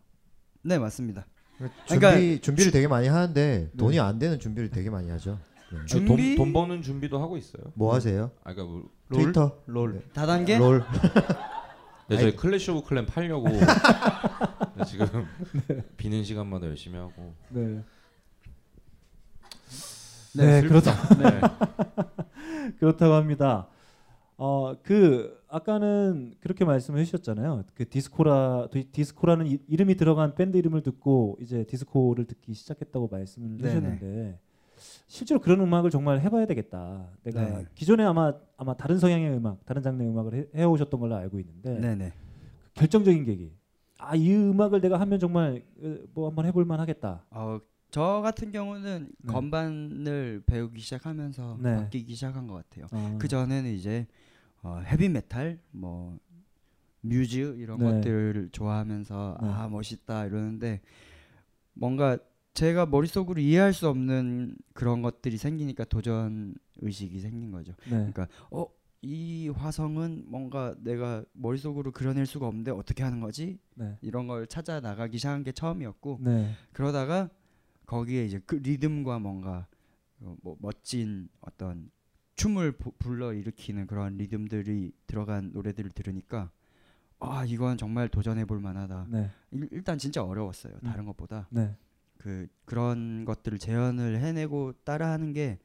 네 맞습니다. 준비 그러니까 준비를 되게 많이 하는데 네. 돈이 안 되는 준비를 되게 많이 하죠. 네. 아니, 돈, 돈 버는 준비도 하고 있어요. 뭐 하세요? 아, 그러니까 뭐 트위터? 롤. 네. 다단계? 롤. 네, 저희 아이. 클래시 오브 클랜 팔려고 네, 지금 비는 시간마다 열심히 하고. 네. 네, 네, 그렇다. 슬프다. 그렇다고 합니다. 어, 그 아까는 그렇게 말씀을 해주셨잖아요. 그 디스코라 디- 디스코라는 이, 이름이 들어간 밴드 이름을 듣고 이제 디스코를 듣기 시작했다고 말씀을 네네. 해주셨는데 실제로 그런 음악을 정말 해봐야 되겠다. 내가 네. 기존에 아마 아마 다른 성향의 음악, 다른 장르의 음악을 해, 해오셨던 걸로 알고 있는데 네네. 결정적인 계기. 아 이 음악을 내가 하면 정말 어, 뭐 한번 해볼만 하겠다. 어, 저 같은 경우는 네. 건반을 배우기 시작하면서 네. 바뀌기 시작한 것 같아요. 아. 그 전에는 이제 어, 헤비 메탈, 뭐 뮤즈 이런 네. 것들을 좋아하면서 네. 아 멋있다 이러는데 뭔가 제가 머릿속으로 이해할 수 없는 그런 것들이 생기니까 도전 의식이 생긴 거죠. 네. 그러니까 어 이 화성은 뭔가 내가 머릿속으로 그려낼 수가 없는데 어떻게 하는 거지? 네. 이런 걸 찾아 나가기 시작한 게 처음이었고 네. 그러다가 거기에 이제 그 리듬과 뭔가 어, 뭐 멋진 어떤 춤을 부- 불러 일으키는 그런 리듬들이 들어간 노래들을 들으니까 아 이건 정말 도전해 볼 만하다. 네. 일, 일단 진짜 어려웠어요. 음. 다른 것보다. 네. 그 그런 것들을 재현을 해내고 따라하는 게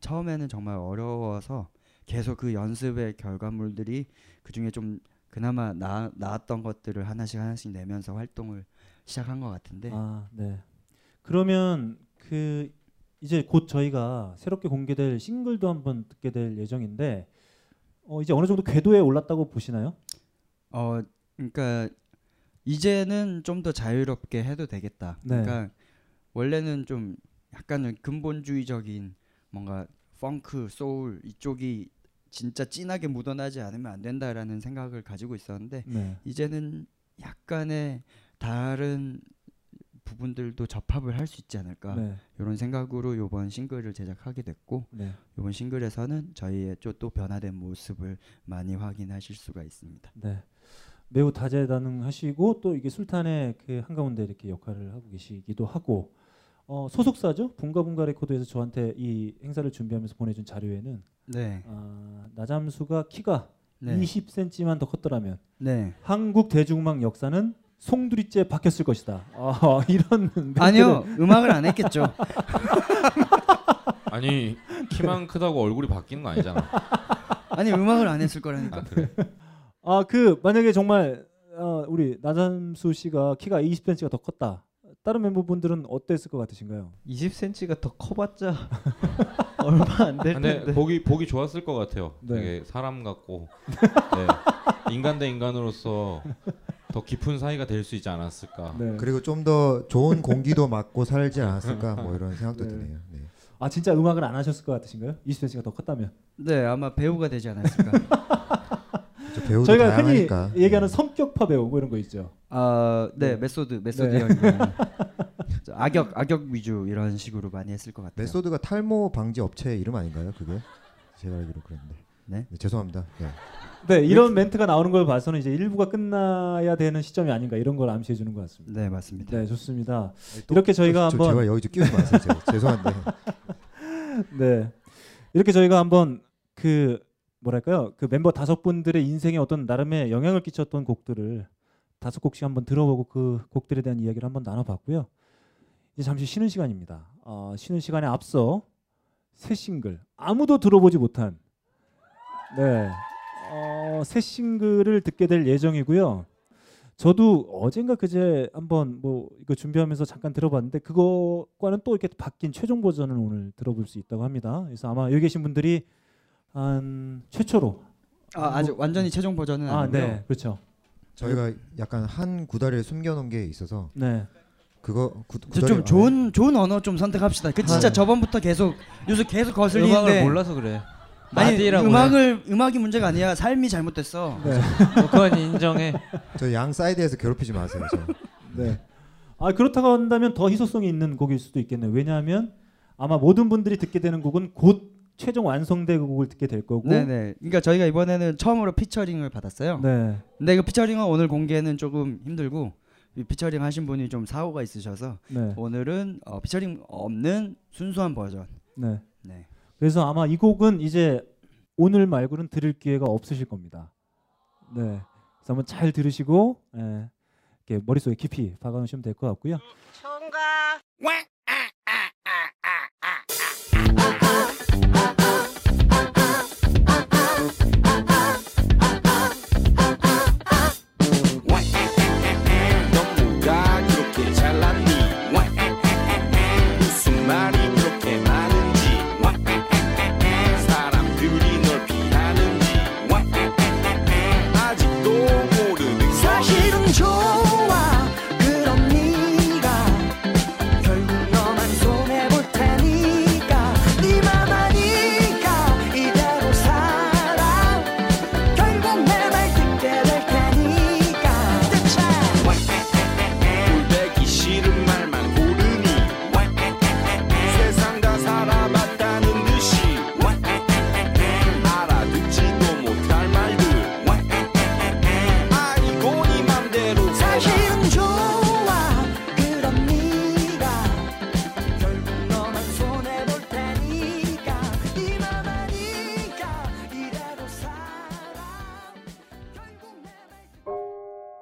처음에는 정말 어려워서 계속 그 연습의 결과물들이 그 중에 좀 그나마 나, 나았던 것들을 하나씩 하나씩 내면서 활동을 시작한 것 같은데 아, 네. 그러면 그 이제 곧 저희가 새롭게 공개될 싱글도 한번 듣게 될 예정인데 어, 이제 어느 정도 궤도에 올랐다고 보시나요? 어 그러니까 이제는 좀 더 자유롭게 해도 되겠다. 네. 그러니까 원래는 좀 약간은 근본주의적인 뭔가 펑크, 소울 이쪽이 진짜 진하게 묻어나지 않으면 안 된다라는 생각을 가지고 있었는데 네. 이제는 약간의 다른 부분들도 접합을 할 수 있지 않을까 네. 이런 생각으로 이번 싱글을 제작하게 됐고 네. 이번 싱글에서는 저희의 좀또 변화된 모습을 많이 확인하실 수가 있습니다. 네. 매우 다재다능하시고 또 이게 술탄의 그 한가운데 이렇게 역할을 하고 계시기도 하고 어, 소속사죠 붕가붕가 레코드에서 저한테 이 행사를 준비하면서 보내준 자료에는 네. 아, 나잠수가 키가 네. 20cm만 더 컸더라면 네. 한국 대중음악 역사는 송두리째 바뀌었을 것이다. 아, 이런 아니요, 음악을 안 했겠죠. 아니 키만 크다고 얼굴이 바뀌는 거 아니잖아. 아니 음악을 안 했을 거라니까. 아, 그래. 아, 그 만약에 정말 어, 우리 나잠수 씨가 키가 20cm가 더 컸다. 다른 멤버분들은 어땠을 것 같으신가요? 20cm가 더 커봤자 얼마 안될 근데 텐데. 보기 보기 좋았을 것 같아요. 네. 되게 사람 같고 네. 인간 대 인간으로서 더 깊은 사이가 될 수 있지 않았을까. 네. 그리고 좀 더 좋은 공기도 맞고 살지 않았을까 뭐 이런 생각도 네. 드네요. 네. 아 진짜 음악을 안 하셨을 것 같으신가요? 20cm가 더 컸다면. 네, 아마 배우가 되지 않았을까. 배우도 저희가 다양하니까. 흔히 얘기하는 성격파 배우 뭐 이런 거 있죠. 아, 네, 메소드, 메소드 네. 악역, 악역 위주 이런 식으로 많이 했을 것 같아요. 메소드가 탈모 방지 업체 이름 아닌가요? 그게 제가 알기로 그랬는데. 네? 죄송합니다. 네. 네, 이런 멘트가 나오는 걸 봐서는 이제 일부가 끝나야 되는 시점이 아닌가 이런 걸 암시해 주는 것 같습니다. 네, 맞습니다. 네, 좋습니다. 또- 이렇게 저희가 저- 한번 제발 여기 좀 끼우지 마세요. 제가 죄송한데. 네. 이렇게 저희가 한번 그 뭐랄까요? 그 멤버 다섯 분들의 인생에 어떤 나름의 영향을 끼쳤던 곡들을 다섯 곡씩 한번 들어보고 그 곡들에 대한 이야기를 한번 나눠봤고요. 이제 잠시 쉬는 시간입니다. 어, 쉬는 시간에 앞서 새 싱글 아무도 들어보지 못한 네, 어, 새 싱글을 듣게 될 예정이고요. 저도 어젠가 그제 한번 뭐 이거 준비하면서 잠깐 들어봤는데 그거과는 또 이렇게 바뀐 최종 버전을 오늘 들어볼 수 있다고 합니다. 그래서 아마 여기 계신 분들이 한 최초로 아, 아직 완전히 최종 버전은 아, 아니고요. 네, 그렇죠. 저희가 약간 한 구다리를 숨겨놓은 게 있어서 네. 그거 구, 좀 좋은 좋은 언어 좀 선택합시다. 그 진짜 아. 저번부터 계속 요새 계속 거슬리는데 음악을 몰라서 그래. 아니 마디라고 음악을 음악이 문제가 아니야. 삶이 잘못됐어. 네. 그건 인정해. 저 양 사이드에서 괴롭히지 마세요. 저. 네. 아 그렇다고 한다면 더 희소성이 있는 곡일 수도 있겠네요. 왜냐하면 아마 모든 분들이 듣게 되는 곡은 곧 최종 완성된 곡을 듣게 될 거고. 네네. 그러니까 저희가 이번에는 처음으로 피처링을 받았어요. 네. 근데 그 피처링은 오늘 공개는 조금 힘들고 이 피처링 하신 분이 좀 사고가 있으셔서 네. 오늘은 어, 피처링 없는 순수한 버전. 네. 네. 그래서 아마 이 곡은 이제 오늘 말고는 들을 기회가 없으실 겁니다. 네. 그래서 한번 잘 들으시고 예, 이렇게 머릿속에 깊이 박아놓으시면 될 것 같고요. 너무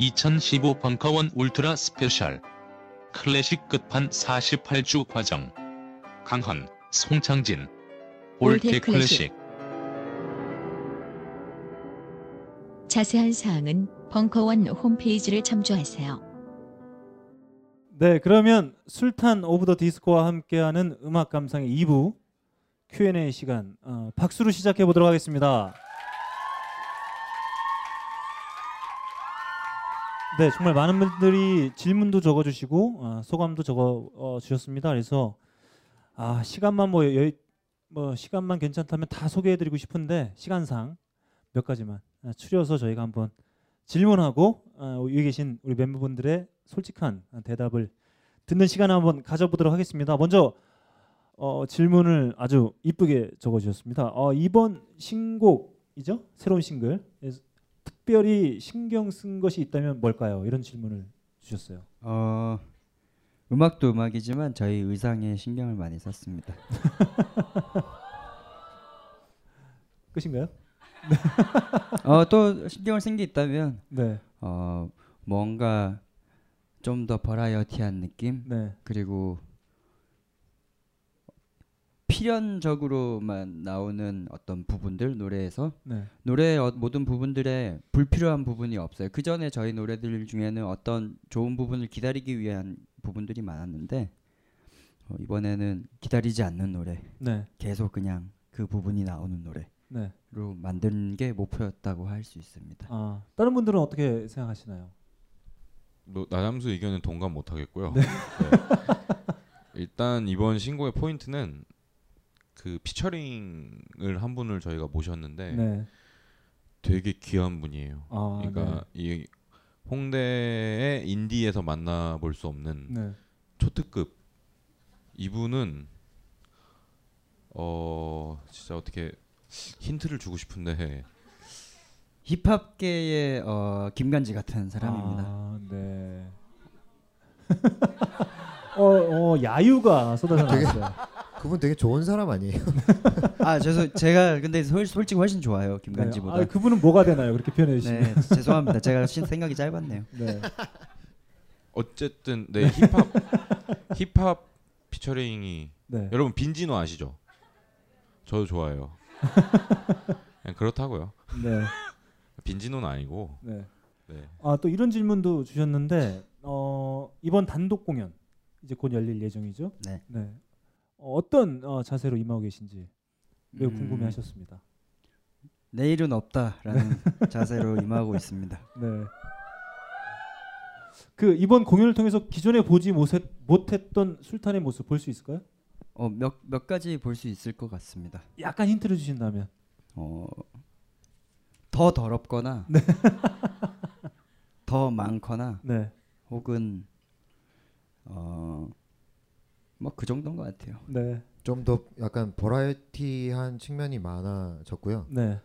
(2015) 벙커원 ultra special 클래식 끝판 48주 과정 강헌, 송창진 All That Classic 자세한 사항은 벙커원 홈페이지를 참조하세요. 네, 그러면 술탄 오브 더 디스코와 함께하는 음악 감상의 2부 Q&A 시간 어, 박수로 시작해 보도록 하겠습니다. 네, 정말 많은 분들이 질문도 적어주시고 어, 소감도 적어 어, 주셨습니다. 그래서 아 시간만 뭐, 여, 뭐 시간만 괜찮다면 다 소개해드리고 싶은데 시간상 몇 가지만 어, 추려서 저희가 한번 질문하고 어, 여기 계신 우리 멤버분들의 솔직한 대답을 듣는 시간 한번 가져보도록 하겠습니다. 먼저 어, 질문을 아주 이쁘게 적어주셨습니다. 어, 이번 신곡이죠? 새로운 싱글 특별히 신경 쓴 것이 있다면 뭘까요? 이런 질문을 주셨어요. 어 음악도 음악이지만 저희 의상에 신경을 많이 썼습니다. 끝인가요? 어 또 신경을 쓴 게 있다면 네. 어 뭔가 좀 더 버라이어티한 느낌 네. 그리고 필연적으로만 나오는 어떤 부분들 노래에서 네. 노래의 어- 모든 부분들에 불필요한 부분이 없어요. 그 전에 저희 노래들 중에는 어떤 좋은 부분을 기다리기 위한 부분들이 많았는데 어, 이번에는 기다리지 않는 노래, 네. 계속 그냥 그 부분이 나오는 노래로 네. 만드는 게 목표였다고 할 수 있습니다. 아, 다른 분들은 어떻게 생각하시나요? 뭐 나잠수 의견은 동감 못 하겠고요. 네. 일단 이번 신곡의 포인트는 그 피처링을 한 분을 저희가 모셨는데 네. 되게 귀한 분이에요. 아, 그러니까 이 홍대의 인디에서 만나볼 수 없는 네. 초특급 이분은 어 진짜 어떻게 힌트를 주고 싶은데 힙합계의 어, 김간지 같은 사람입니다. 아, 네. 어, 어, 야유가 쏟아져 나왔어요. 그분 되게 좋은 사람 아니에요? 아 죄송 제가 근데 솔, 솔직히 훨씬 좋아요 김간지보다. 네. 아, 그분은 뭐가 되나요? 그렇게 표현해 주시면. 네 죄송합니다. 제가 신- 생각이 짧았네요. 네. 어쨌든 네 힙합 힙합 피처링이 네. 여러분 빈지노 아시죠? 저도 좋아해요. 그냥 그렇다고요. 네. 빈지노는 아니고. 네. 네. 아, 또 이런 질문도 주셨는데 어, 이번 단독 공연 이제 곧 열릴 예정이죠? 네. 어, 어떤 어, 자세로 임하고 계신지 매우 음. 궁금해하셨습니다. 내일은 없다라는 자세로 임하고 있습니다. 네. 그 이번 공연을 통해서 기존에 보지 못했, 못했던 술탄의 모습 볼 수 있을까요? 어몇 몇 가지 볼 수 있을 것 같습니다. 약간 힌트를 주신다면. 어더 더럽거나 네. 더 많거나 네. 혹은 어 뭐 그 정도인 것 같아요. 네. 좀 더 약간 버라이어티한 측면이 많아졌고요. 네.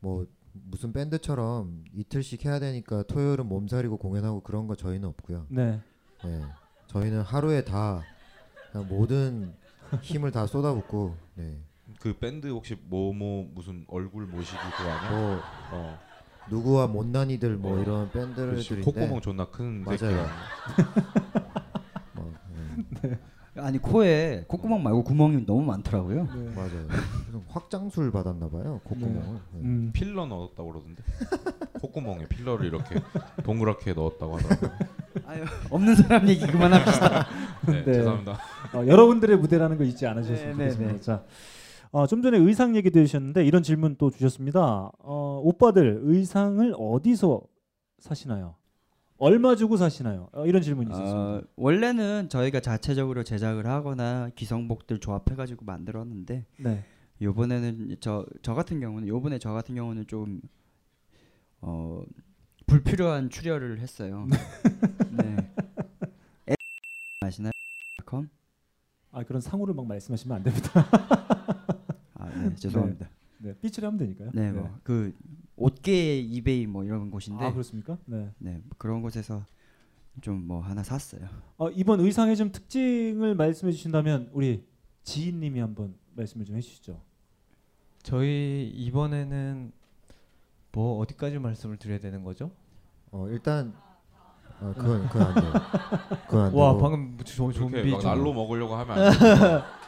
뭐 무슨 밴드처럼 이틀씩 해야 되니까 토요일은 몸살이고 공연하고 그런 거 저희는 없고요. 네. 네. 저희는 하루에 다 그냥 모든 힘을 다 쏟아붓고 네. 그 밴드 혹시 뭐뭐 무슨 얼굴 모시기 그거 아니야? 뭐 어. 누구와 못난이들 뭐 어. 이런. 밴드들인데 콧구멍 존나 큰 맞아요. 뭐, 네. 아니 코에 콧구멍 말고 구멍이 너무 많더라고요. 맞아요. 무슨 확장술 받았나 봐요 콧구멍을. 네. 음. 필러 넣었다고 그러던데. 콧구멍에 필러를 이렇게 동그랗게 넣었다고 하더라고요. 아유, 없는 사람 얘기 그만합시다. 네, 죄송합니다. 어, 여러분들의 무대라는 거 잊지 않으셨으면 네, 네, 좋겠습니다. 네. 자, 어, 좀 전에 의상 얘기도 해주셨는데 이런 질문 또 주셨습니다. 어, 오빠들 의상을 어디서 사시나요? 얼마 주고 사시나요? 어, 이런 질문이 있었습니다. 어, 원래는 저희가 자체적으로 제작을 하거나 기성복들 조합해가지고 만들었는데 네. 요번에는 저 저 같은 경우는 요번에 저 같은 경우는 좀 어, 불필요한 출혈을 했어요. 네. 에- 아시나요? 컴? 아 그런 상호를 막 말씀하시면 안 됩니다. 아, 네, 죄송합니다. 네, 네 삐처리 하면 되니까요. 네, 뭐그 옷계 이베이 뭐 이런 곳인데 아, 그렇습니까? 네. 네, 뭐 그런 곳에서 좀 뭐 하나 샀어요. 어, 이번 의상의 좀 특징을 말씀해 주신다면 우리 지인님이 한번 말씀을 좀 해주시죠. 저희 이번에는 뭐 어디까지 말씀을 드려야 되는 거죠? 어 일단 어 그건 그건 안 돼요. 그건 안 와 되고. 방금 좀 그렇게 좀비 막 좀- 날로 먹으려고 하면 안 돼요.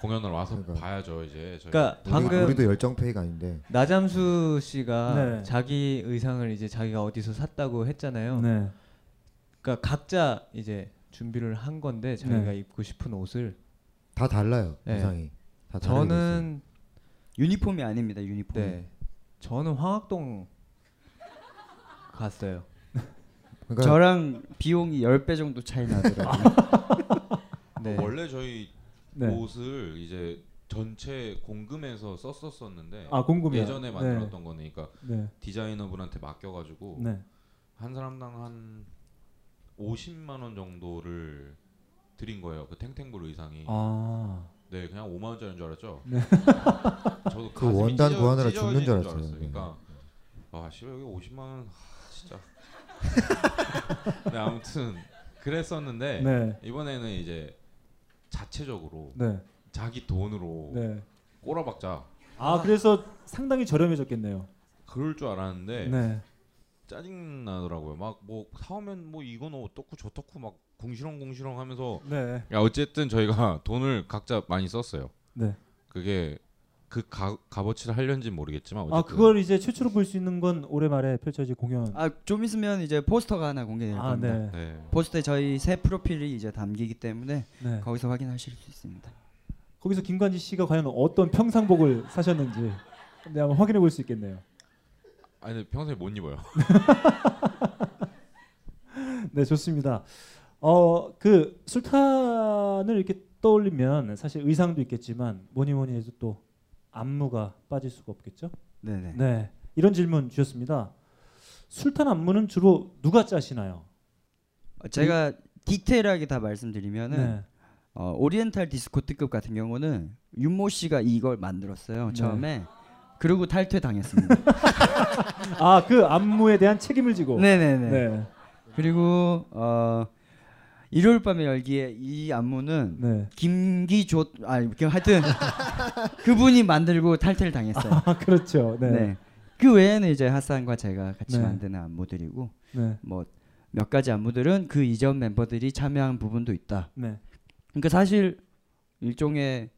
공연을 와서 봐야죠 이제. 저희. 그러니까 방금 우리도 열정 페이가 아닌데. 나잠수 씨가 네. 자기 의상을 이제 자기가 어디서 샀다고 했잖아요. 네. 그러니까 각자 이제 준비를 한 건데 자기가 네. 입고 싶은 옷을 다 달라요 네. 의상이. 다. 저는 유니폼이 아닙니다. 유니폼. 네. 저는 황학동 갔어요. 그러니까 저랑 비용이 10배 정도 차이 나더라고요. 네. 원래 저희 네. 옷을 이제 전체 공금에서 썼었었는데 아, 공금이요? 예전에 네. 만들었던 거니까 네. 디자이너분한테 맡겨가지고 네. 한 사람당 한 50만 원 정도를 드린 거예요. 그 탱탱볼 의상이. 아. 네, 그냥 5만 원짜리인 줄 알았죠. 네. 저도 그 원단 찢어- 구하느라 죽는 줄 알았어요. 네. 그러니까 아, 씨발 여기 50만 원 아, 진짜. 네, 아무튼 그랬었는데 네. 이번에는 이제 자체적으로 네. 자기 돈으로 네. 꼬라박자. 아 그래서 상당히 저렴해졌겠네요. 그럴 줄 알았는데 네. 짜증 나더라고요. 막 뭐 사오면 뭐 이건 어떻고 저떻고 막 궁시렁 궁시렁 하면서 네. 야 어쨌든 저희가 돈을 각자 많이 썼어요. 네. 그게 그 가, 값어치를 하려는지 모르겠지만 어쨌든 아 그걸 이제 최초로 볼 수 있는 건 올해 말에 펼쳐질 공연. 아 좀 있으면 이제 포스터가 하나 공개될 아, 겁니다. 네. 네. 포스터에 저희 새 프로필이 이제 담기기 때문에 네. 거기서 확인하실 수 있습니다. 거기서 김관지 씨가 과연 어떤 평상복을 사셨는지 네, 한번 확인해 볼 수 있겠네요. 아니 평소에 못 입어요. 네, 좋습니다. 어, 그 술탄을 이렇게 떠올리면 사실 의상도 있겠지만 뭐니 뭐니 해도 또 안무가 빠질 수가 없겠죠? 네네. 네. 이런 질문 주셨습니다. 술탄 안무는 주로 누가 짜시나요? 어, 제가 디테일하게 다 말씀드리면은 네. 어, 오리엔탈 디스코 특급 같은 경우는 윤모 씨가 이걸 만들었어요 네. 처음에 그리고 탈퇴 당했습니다. 아, 그 안무에 대한 책임을 지고. 네네네. 네. 그리고 어, 일요일 밤의 열기에 이 안무는 네. 김기조 그 하여튼 그분이 만들고 탈퇴를 당했어요. 아, 그렇죠. 네. 그 외에는 이제 하산과 제가 같이 네. 만드는 안무들이고 네. 뭐몇 가지 안무들은 그 이전 멤버들이 참여한 부분도 있다. 네. 그러니까 사실 일종의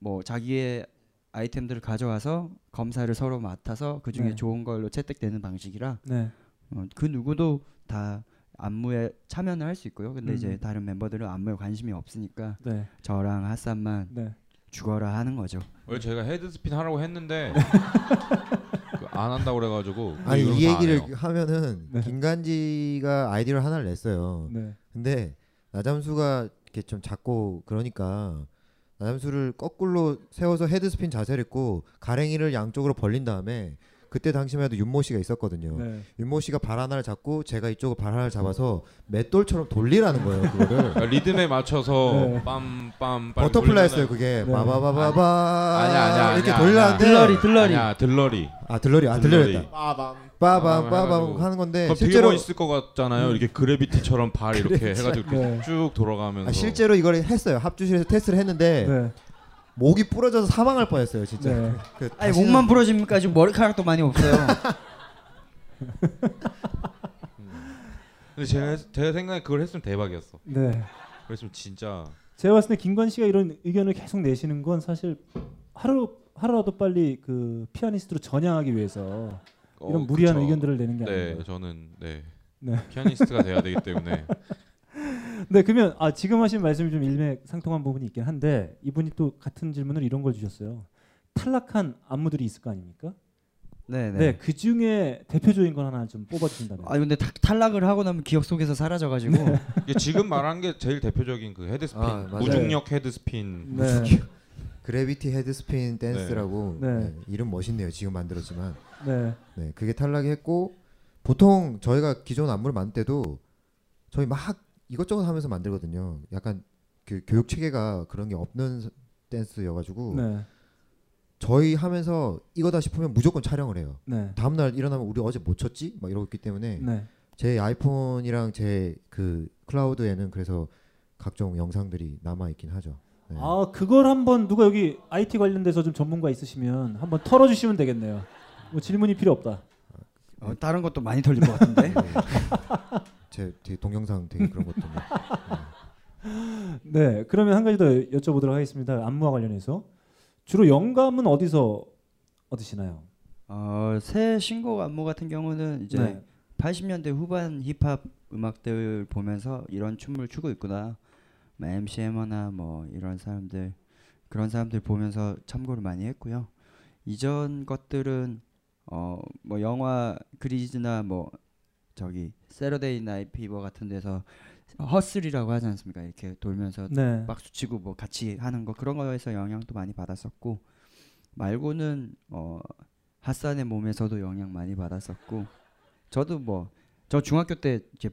뭐 자기의 아이템들을 가져와서 검사를 서로 맡아서 그 중에 네. 좋은 걸로 채택되는 방식이라 네. 어, 그 누구도 다 안무에 참여는 할 수 있고요. 근데 음. 이제 다른 멤버들은 안무에 관심이 없으니까 네. 저랑 핫산만 네. 죽어라 하는 거죠. 원래 제가 headspin 하라고 했는데 그 안 한다고 그래가지고 그 아니 이후로 이 얘기를. 하면은 김간지가 아이디어를 하나를 냈어요. 네. 근데 나잠수가 이렇게 좀 작고 그러니까 나잠수를 거꾸로 세워서 headspin 자세를 했고 가랭이를 양쪽으로 벌린 다음에 그때 당시만 해도 윤모 씨가 있었거든요. 네. 윤모 씨가 발 하나를 잡고 제가 이쪽으로 발 하나를 잡아서 맷돌처럼 돌리라는 거예요. 그거를. 그러니까 리듬에 맞춰서 네. 빰빰빰 Butterfly였어요 그게 네. 바바바바바 아니야 아니야 이렇게 아니야, 돌리는데 아니야. 아니야 들러리 아 들러리 아 들러리였다 빠밤. 빠밤 빠밤. 하는 건데 실제로 멋있을 것 같잖아요. 이렇게 그래비티처럼 발 이렇게 해가지고 네. 쭉 돌아가면서 아, 실제로 이걸 했어요 합주실에서 테스트를 했는데 네. 목이 부러져서 사망할 뻔했어요 진짜 네. 그 아니 목만 부러집니까? 지금 머리카락도 많이 없어요. 근데 제가 했- 제가 생각에 그걸 했으면 대박이었어. 네. 그랬으면 진짜 제가 봤을 때 김관 씨가 이런 의견을 계속 내시는 건 사실 하루 하루라도 빨리 그 피아니스트로 전향하기 위해서 이런 어, 무리한 그쵸. 의견들을 내는 게 네, 아니고. 저는 네. 네. 피아니스트가 돼야 되기 때문에. 네, 그러면 아 지금 하신 말씀이 좀 일맥상통한 부분이 있긴 한데 이분이 또 같은 질문을 이런 걸 주셨어요. 탈락한 안무들이 있을 거 아닙니까? 네네. 네, 그 중에 대표적인 건 하나 좀 뽑아주신다면. 아 근데 타- 탈락을 하고 나면 기억 속에서 사라져가지고 이게 지금 말한 게 제일 대표적인 그 헤드스핀 아. 무중력 헤드스핀. 네. 그래비티 헤드스핀 댄스라고 네. 네, 이름 멋있네요 지금 만들었지만 네. 네, 그게 탈락했고 보통 저희가 기존 안무를 만들 때도 저희 막 이것저것 하면서 만들거든요. 약간 그 교육 체계가 그런 게 없는 댄스여가지고 네. 저희 하면서 이거다 싶으면 무조건 촬영을 해요. 네. 다음 날 일어나면 우리 어제 못 췄지? 막 이러고 있기 때문에 네. 제 아이폰이랑 제 그 클라우드에는 그래서 각종 영상들이 남아 있긴 하죠. 네. 아 그걸 한번 누가 여기 IT 관련돼서 좀 전문가 있으시면 한번 털어주시면 되겠네요. 뭐 질문이 필요 없다. 어, 다른 것도 많이 털릴 것 같은데. 제 되게 동영상 되게 그런 것도 뭐. 네, 그러면 한 가지 더 여쭤보도록 하겠습니다. 안무와 관련해서 주로 영감은 어디서 얻으시나요? 어, 새 신곡 안무 같은 경우는 이제 네. 80년대 후반 힙합 음악들 보면서 이런 춤을 추고 있구나. 뭐 MC 해머나 뭐 이런 사람들 그런 사람들 보면서 참고를 많이 했고요. 이전 것들은 어 뭐 영화 Grease나 뭐 저기 Saturday Night Fever 같은 데서 hustle이라고 하지 않습니까? 이렇게 돌면서 네. 박수 치고 뭐 같이 하는 거 그런 거에서 영향도 많이 받았었고 말고는 어 핫산의 몸에서도 영향 많이 받았었고 저도 뭐 저 중학교 때 이제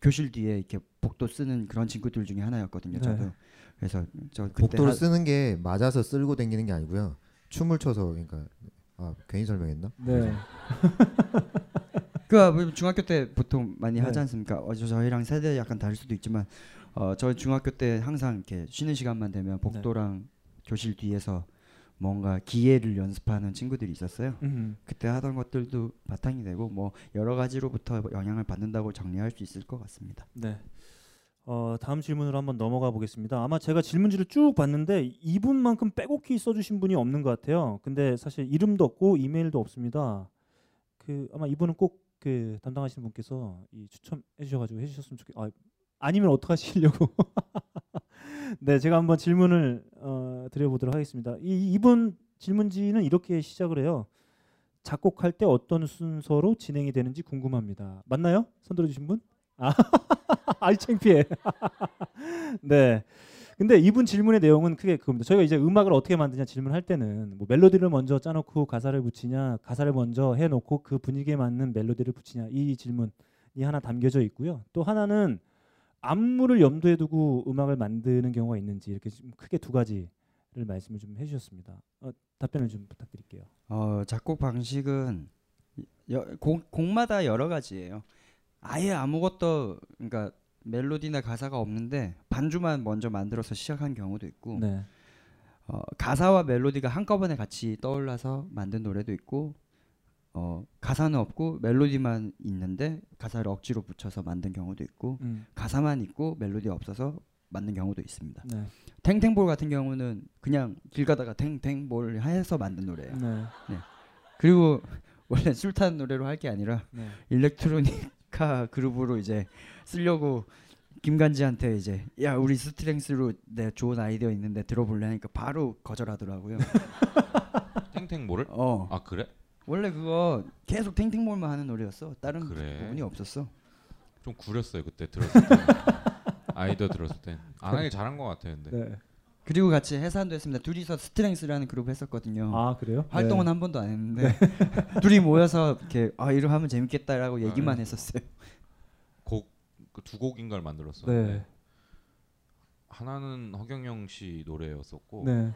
교실 뒤에 이렇게 복도 쓰는 그런 친구들 중에 하나였거든요. 저도 네. 그래서 저 그때 복도를 하- 쓰는 게 맞아서 쓸고 다니는 게 아니고요. 춤을 춰서 그러니까 아 괜히 설명했나? 네. 그 아, 중학교 때 보통 많이 네. 하지 않습니까? 어, 저 저희랑 세대 약간 다를 수도 있지만 어, 저 중학교 때 항상 이렇게 쉬는 시간만 되면 복도랑 교실 뒤에서 뭔가 기회를 연습하는 친구들이 있었어요. 음. 그때 하던 것들도 바탕이 되고 뭐 여러 가지로부터 영향을 받는다고 정리할 수 있을 것 같습니다. 네. 어, 다음 질문으로 한번 넘어가 보겠습니다. 아마 제가 질문지를 쭉 봤는데 이분만큼 빼곡히 써주신 분이 없는 것 같아요. 근데 사실 이름도 없고 이메일도 없습니다. 그 아마 이분은 꼭 그 담당하시는 분께서 이 추첨해 주셔가지고 해주셨으면 좋겠. 아 아니면 어떡 하시려고. 네, 제가 한번 질문을 어, 드려보도록 하겠습니다. 이 이분 질문지는 이렇게 시작을 해요. 작곡할 때 어떤 순서로 진행이 되는지 궁금합니다. 맞나요? 손 들어주신 분? 아, 아이 창피해. 네. 근데 이분 질문의 내용은 크게 그겁니다. 저희가 이제 음악을 어떻게 만드냐 질문할 때는 뭐 멜로디를 먼저 짜놓고 가사를 붙이냐, 가사를 먼저 해놓고 그 분위기에 맞는 멜로디를 붙이냐 이 질문이 하나 담겨져 있고요. 또 하나는 안무를 염두에 두고 음악을 만드는 경우가 있는지 이렇게 좀 크게 두 가지를 말씀을 좀 해주셨습니다. 어, 답변을 좀 부탁드릴게요. 어, 작곡 방식은 여, 곡, 곡마다 여러 가지예요. 아예 아무것도 그러니까 멜로디나 가사가 없는데 반주만 먼저 만들어서 시작한 경우도 있고 네. 어, 가사와 멜로디가 한꺼번에 같이 떠올라서 만든 노래도 있고 어, 가사는 없고 멜로디만 있는데 가사를 억지로 붙여서 만든 경우도 있고 음. 가사만 있고 멜로디 없어서 만든 경우도 있습니다. 네. 탱탱볼 같은 경우는 그냥 길 가다가 탱탱볼 해서 만든 노래예요. 네. 그리고 원래 술탄 노래로 할 게 아니라 네. 일렉트로 니카 그룹으로 이제 쓰려고 김간지한테 이제 야 우리 스트렝스로 내 좋은 아이디어 있는데 들어볼래 하니까 바로 거절하더라고요. 탱탱볼을? 어. 아 그래? 원래 그거 계속 탱탱볼만 하는 노래였어. 다른 그래. 부분이 없었어. 좀 구렸어요 그때 들었을 때. 아이디어 들었을 때. 안 하길 잘한 것 같아요 근데. 네. 그리고 같이 해산도 했습니다. 둘이서 스트렝스라는 그룹 했었거든요. 아, 그래요? 활동은 네. 한 번도 안 했는데 둘이 모여서 이렇게 아 이러 하면 재밌겠다라고 얘기만 네. 했었어요. 곡두 곡인가를 만들었어. 네. 하나는 허경영 씨 노래였었고 네.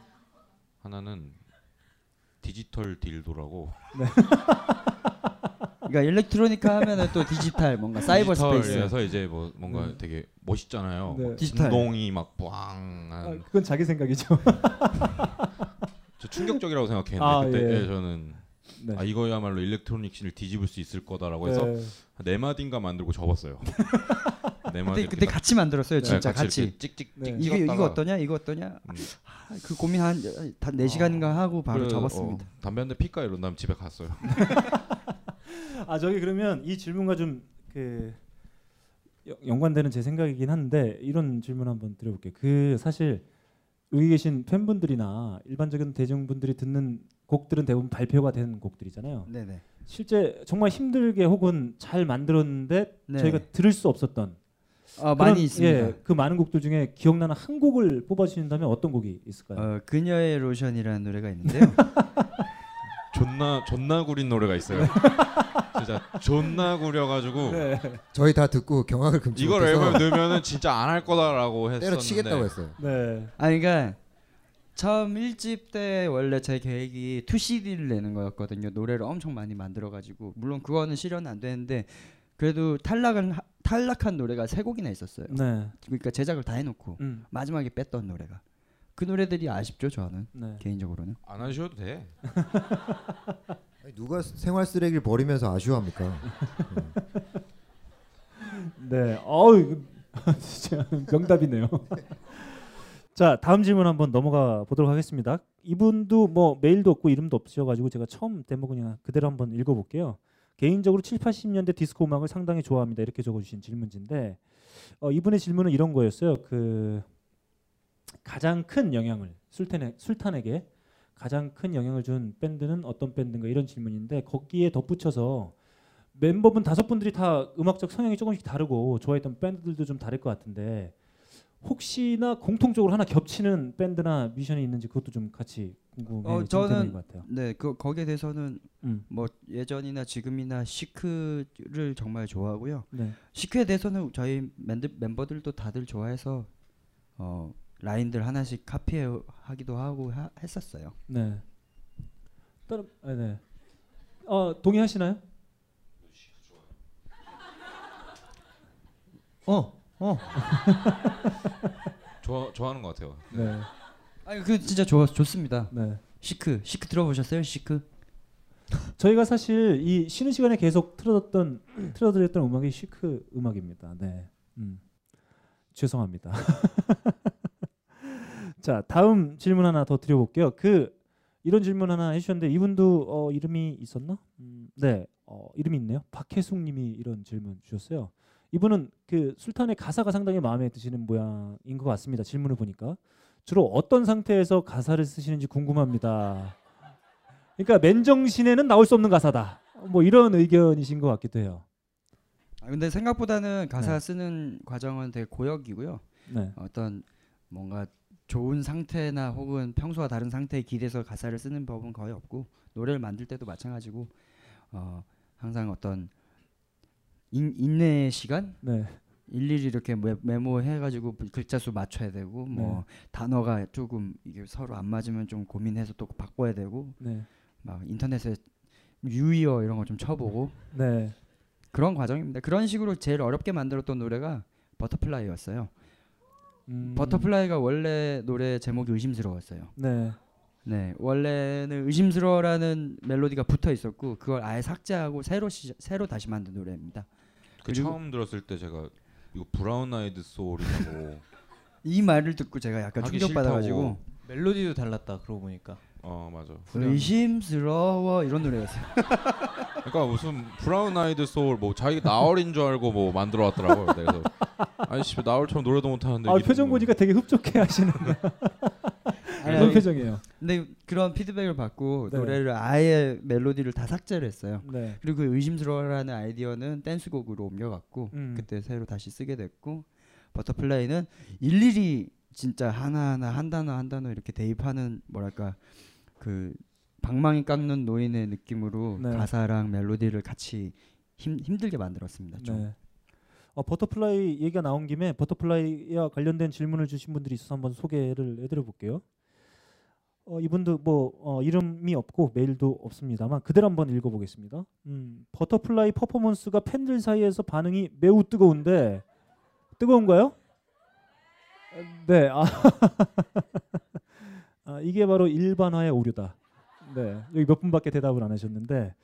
하나는 디지털 딜도라고. 네. 그러니까 일렉트로니카 하면은 또 디지털 뭔가 사이버 스페이스. 디지털에서 이제 뭐 뭔가 네. 되게 멋있잖아요. 네. 막 디지털. 진동이 막 뿌앙. 아, 그건 자기 생각이죠. 저 충격적이라고 생각했는데 아, 그때 예. 예, 저는 네. 아 이거야말로 electronic scene을 뒤집을 수 있을 거다라고 해서 네. 네 마디인가 만들고 접었어요. 네 마디 근데 그때 같이 만들었어요, 진짜 같이. 이렇게 찍찍 네. 이게 이거 찍었다가 어떠냐, 이거 어떠냐. 음. 아, 그 고민 한네 시간인가 하고 바로 그래, 접었습니다. 어, 담배 한 대 피까 이런 다음 집에 갔어요. 아 저기 그러면 이 질문과 좀그 연관되는 제 생각이긴 한데 이런 질문 한번 드려볼게요. 그 사실 여기 계신 팬분들이나 일반적인 대중분들이 듣는 곡들은 대부분 발표가 된 곡들이잖아요. 네네. 실제 정말 힘들게 혹은 잘 만들었는데 네. 저희가 들을 수 없었던 아, 그런, 많이 있습니다. 예, 그 많은 곡들 중에 기억나는 한 곡을 뽑아주신다면 어떤 곡이 있을까요? 어, 그녀의 로션이라는 노래가 있는데요. 존나 존나 구린 노래가 있어요. 진짜 존나 구려가지고 네. 저희 다 듣고 경악을 금치 이걸 못해서 앨범에 넣으면은 진짜 안 할 거다라고 했었는데 때려치겠다고 했어요. 네. 아 그러니까 처음 1집 때 원래 제 계획이 2CD를 내는 거였거든요. 노래를 엄청 많이 만들어 가지고 물론 그거는 실현 안 되는데 그래도 탈락은 하- 탈락한 노래가 세 곡이나 있었어요. 네. 그러니까 제작을 다 해놓고 음. 마지막에 뺐던 노래가 그 노래들이 아쉽죠 저는 네. 개인적으로는. 안 하셔도 돼. 누가 생활 쓰레기를 버리면서 아쉬워합니까? 네. 어우 진짜 명답이네요. 자 다음 질문 한번 넘어가 보도록 하겠습니다. 이분도 뭐 메일도 없고 이름도 없으셔가지고 제가 처음 대목 그냥 그대로 한번 읽어볼게요. 개인적으로 7, 80년대 디스코 음악을 상당히 좋아합니다. 이렇게 적어주신 질문지인데 어, 이분의 질문은 이런 거였어요. 그 가장 큰 영향을 술탄에, 술탄에게 가장 큰 영향을 준 밴드는 어떤 밴드인가 이런 질문인데 거기에 덧붙여서 멤버분 다섯 분들이 다 음악적 성향이 조금씩 다르고 좋아했던 밴드들도 좀 다를 것 같은데 혹시나 공통적으로 하나 겹치는 밴드나 뮤지션이 있는지 그것도 좀 같이 궁금해진 어 저는. 네, 그 거기에 대해서는 음. 뭐 예전이나 지금이나 시크를 정말 좋아하고요. 네. 시크에 대해서는 저희 멤버, 멤버들도 다들 좋아해서 어 라인들 하나씩 카피하기도 하고 하, 했었어요. 네. 다른 아, 네. 어 동의하시나요? 어. 어. 좋아 좋아하는 것 같아요. 네. 아니 그 진짜 좋 좋습니다. 네. 시크 시크 들어보셨어요? 시크? 저희가 사실 이 쉬는 시간에 계속 틀어뒀던 틀어드렸던 음악이 시크 음악입니다. 네. 음. 죄송합니다. 자 다음 질문 하나 더 드려볼게요. 그 이런 질문 하나 해주셨는데 이분도 어, 이름이 있었나? 음, 네, 어, 이름이 있네요. 박혜숙님이 이런 질문 주셨어요. 이분은 그 술탄의 가사가 상당히 마음에 드시는 모양인 것 같습니다. 질문을 보니까 주로 어떤 상태에서 가사를 쓰시는지 궁금합니다. 그러니까 맨정신에는 나올 수 없는 가사다. 뭐 이런 의견이신 것 같기도 해요. 아, 근데 생각보다는 가사 네. 쓰는 과정은 되게 고역이고요. 네. 어떤 뭔가 좋은 상태나 혹은 평소와 다른 상태에 기대서 가사를 쓰는 법은 거의 없고 노래를 만들 때도 마찬가지고 어, 항상 어떤 인, 인내의 시간 네. 일일이 이렇게 메, 메모해가지고 글자 수 맞춰야 되고 뭐 네. 단어가 조금 이게 서로 안 맞으면 좀 고민해서 또 바꿔야 되고 네. 막 인터넷에 유의어 이런 거 좀 쳐보고 네. 그런 과정입니다. 그런 식으로 제일 어렵게 만들었던 노래가 Butterfly였어요. 음. Butterfly가 원래 노래 제목이 의심스러웠어요. 네. 네, 원래는 의심스러워라는 멜로디가 붙어 있었고 그걸 아예 삭제하고 새로 시, 새로 다시 만든 노래입니다. 그 처음 들었을 때 제가 이거 브라운 아이드 소울이라고 이 말을 듣고 제가 약간 충격받아가지고. 멜로디도 달랐다 그러고 보니까. 어 맞아. 의심스러워 이런 노래였어요. 그러니까 무슨 브라운 아이드 소울 뭐 자기가 나얼인 줄 알고 뭐 만들어 왔더라고요. 그래서 아이씨 나얼처럼 노래도 못 하는데 아 표정 보니까 되게 흡족해 하시는 그런 표정이에요. 근데 그런 피드백을 받고 네. 노래를 아예 멜로디를 다 삭제를 했어요. 네. 그리고 그 의심스러워라는 아이디어는 댄스곡으로 옮겨갔고 음. 그때 새로 다시 쓰게 됐고 Butterfly는 일일이 진짜 하나하나 한 단어 한 단어 이렇게 대입하는 뭐랄까 그 방망이 깎는 노인의 느낌으로 네. 가사랑 멜로디를 같이 힘, 힘들게 만들었습니다. 좀. 네. 어, Butterfly 얘기가 나온 김에 Butterfly와 관련된 질문을 주신 분들이 있어서 한번 소개를 해드려 볼게요. 어, 이분도 뭐 어, 이름이 없고 메일도 없습니다만 그대로 한번 읽어보겠습니다. 음, Butterfly 퍼포먼스가 팬들 사이에서 반응이 매우 뜨거운데 뜨거운가요? 네, 아, 아, 이게 바로 일반화의 오류다. 네, 여기 몇 분밖에 대답을 안 하셨는데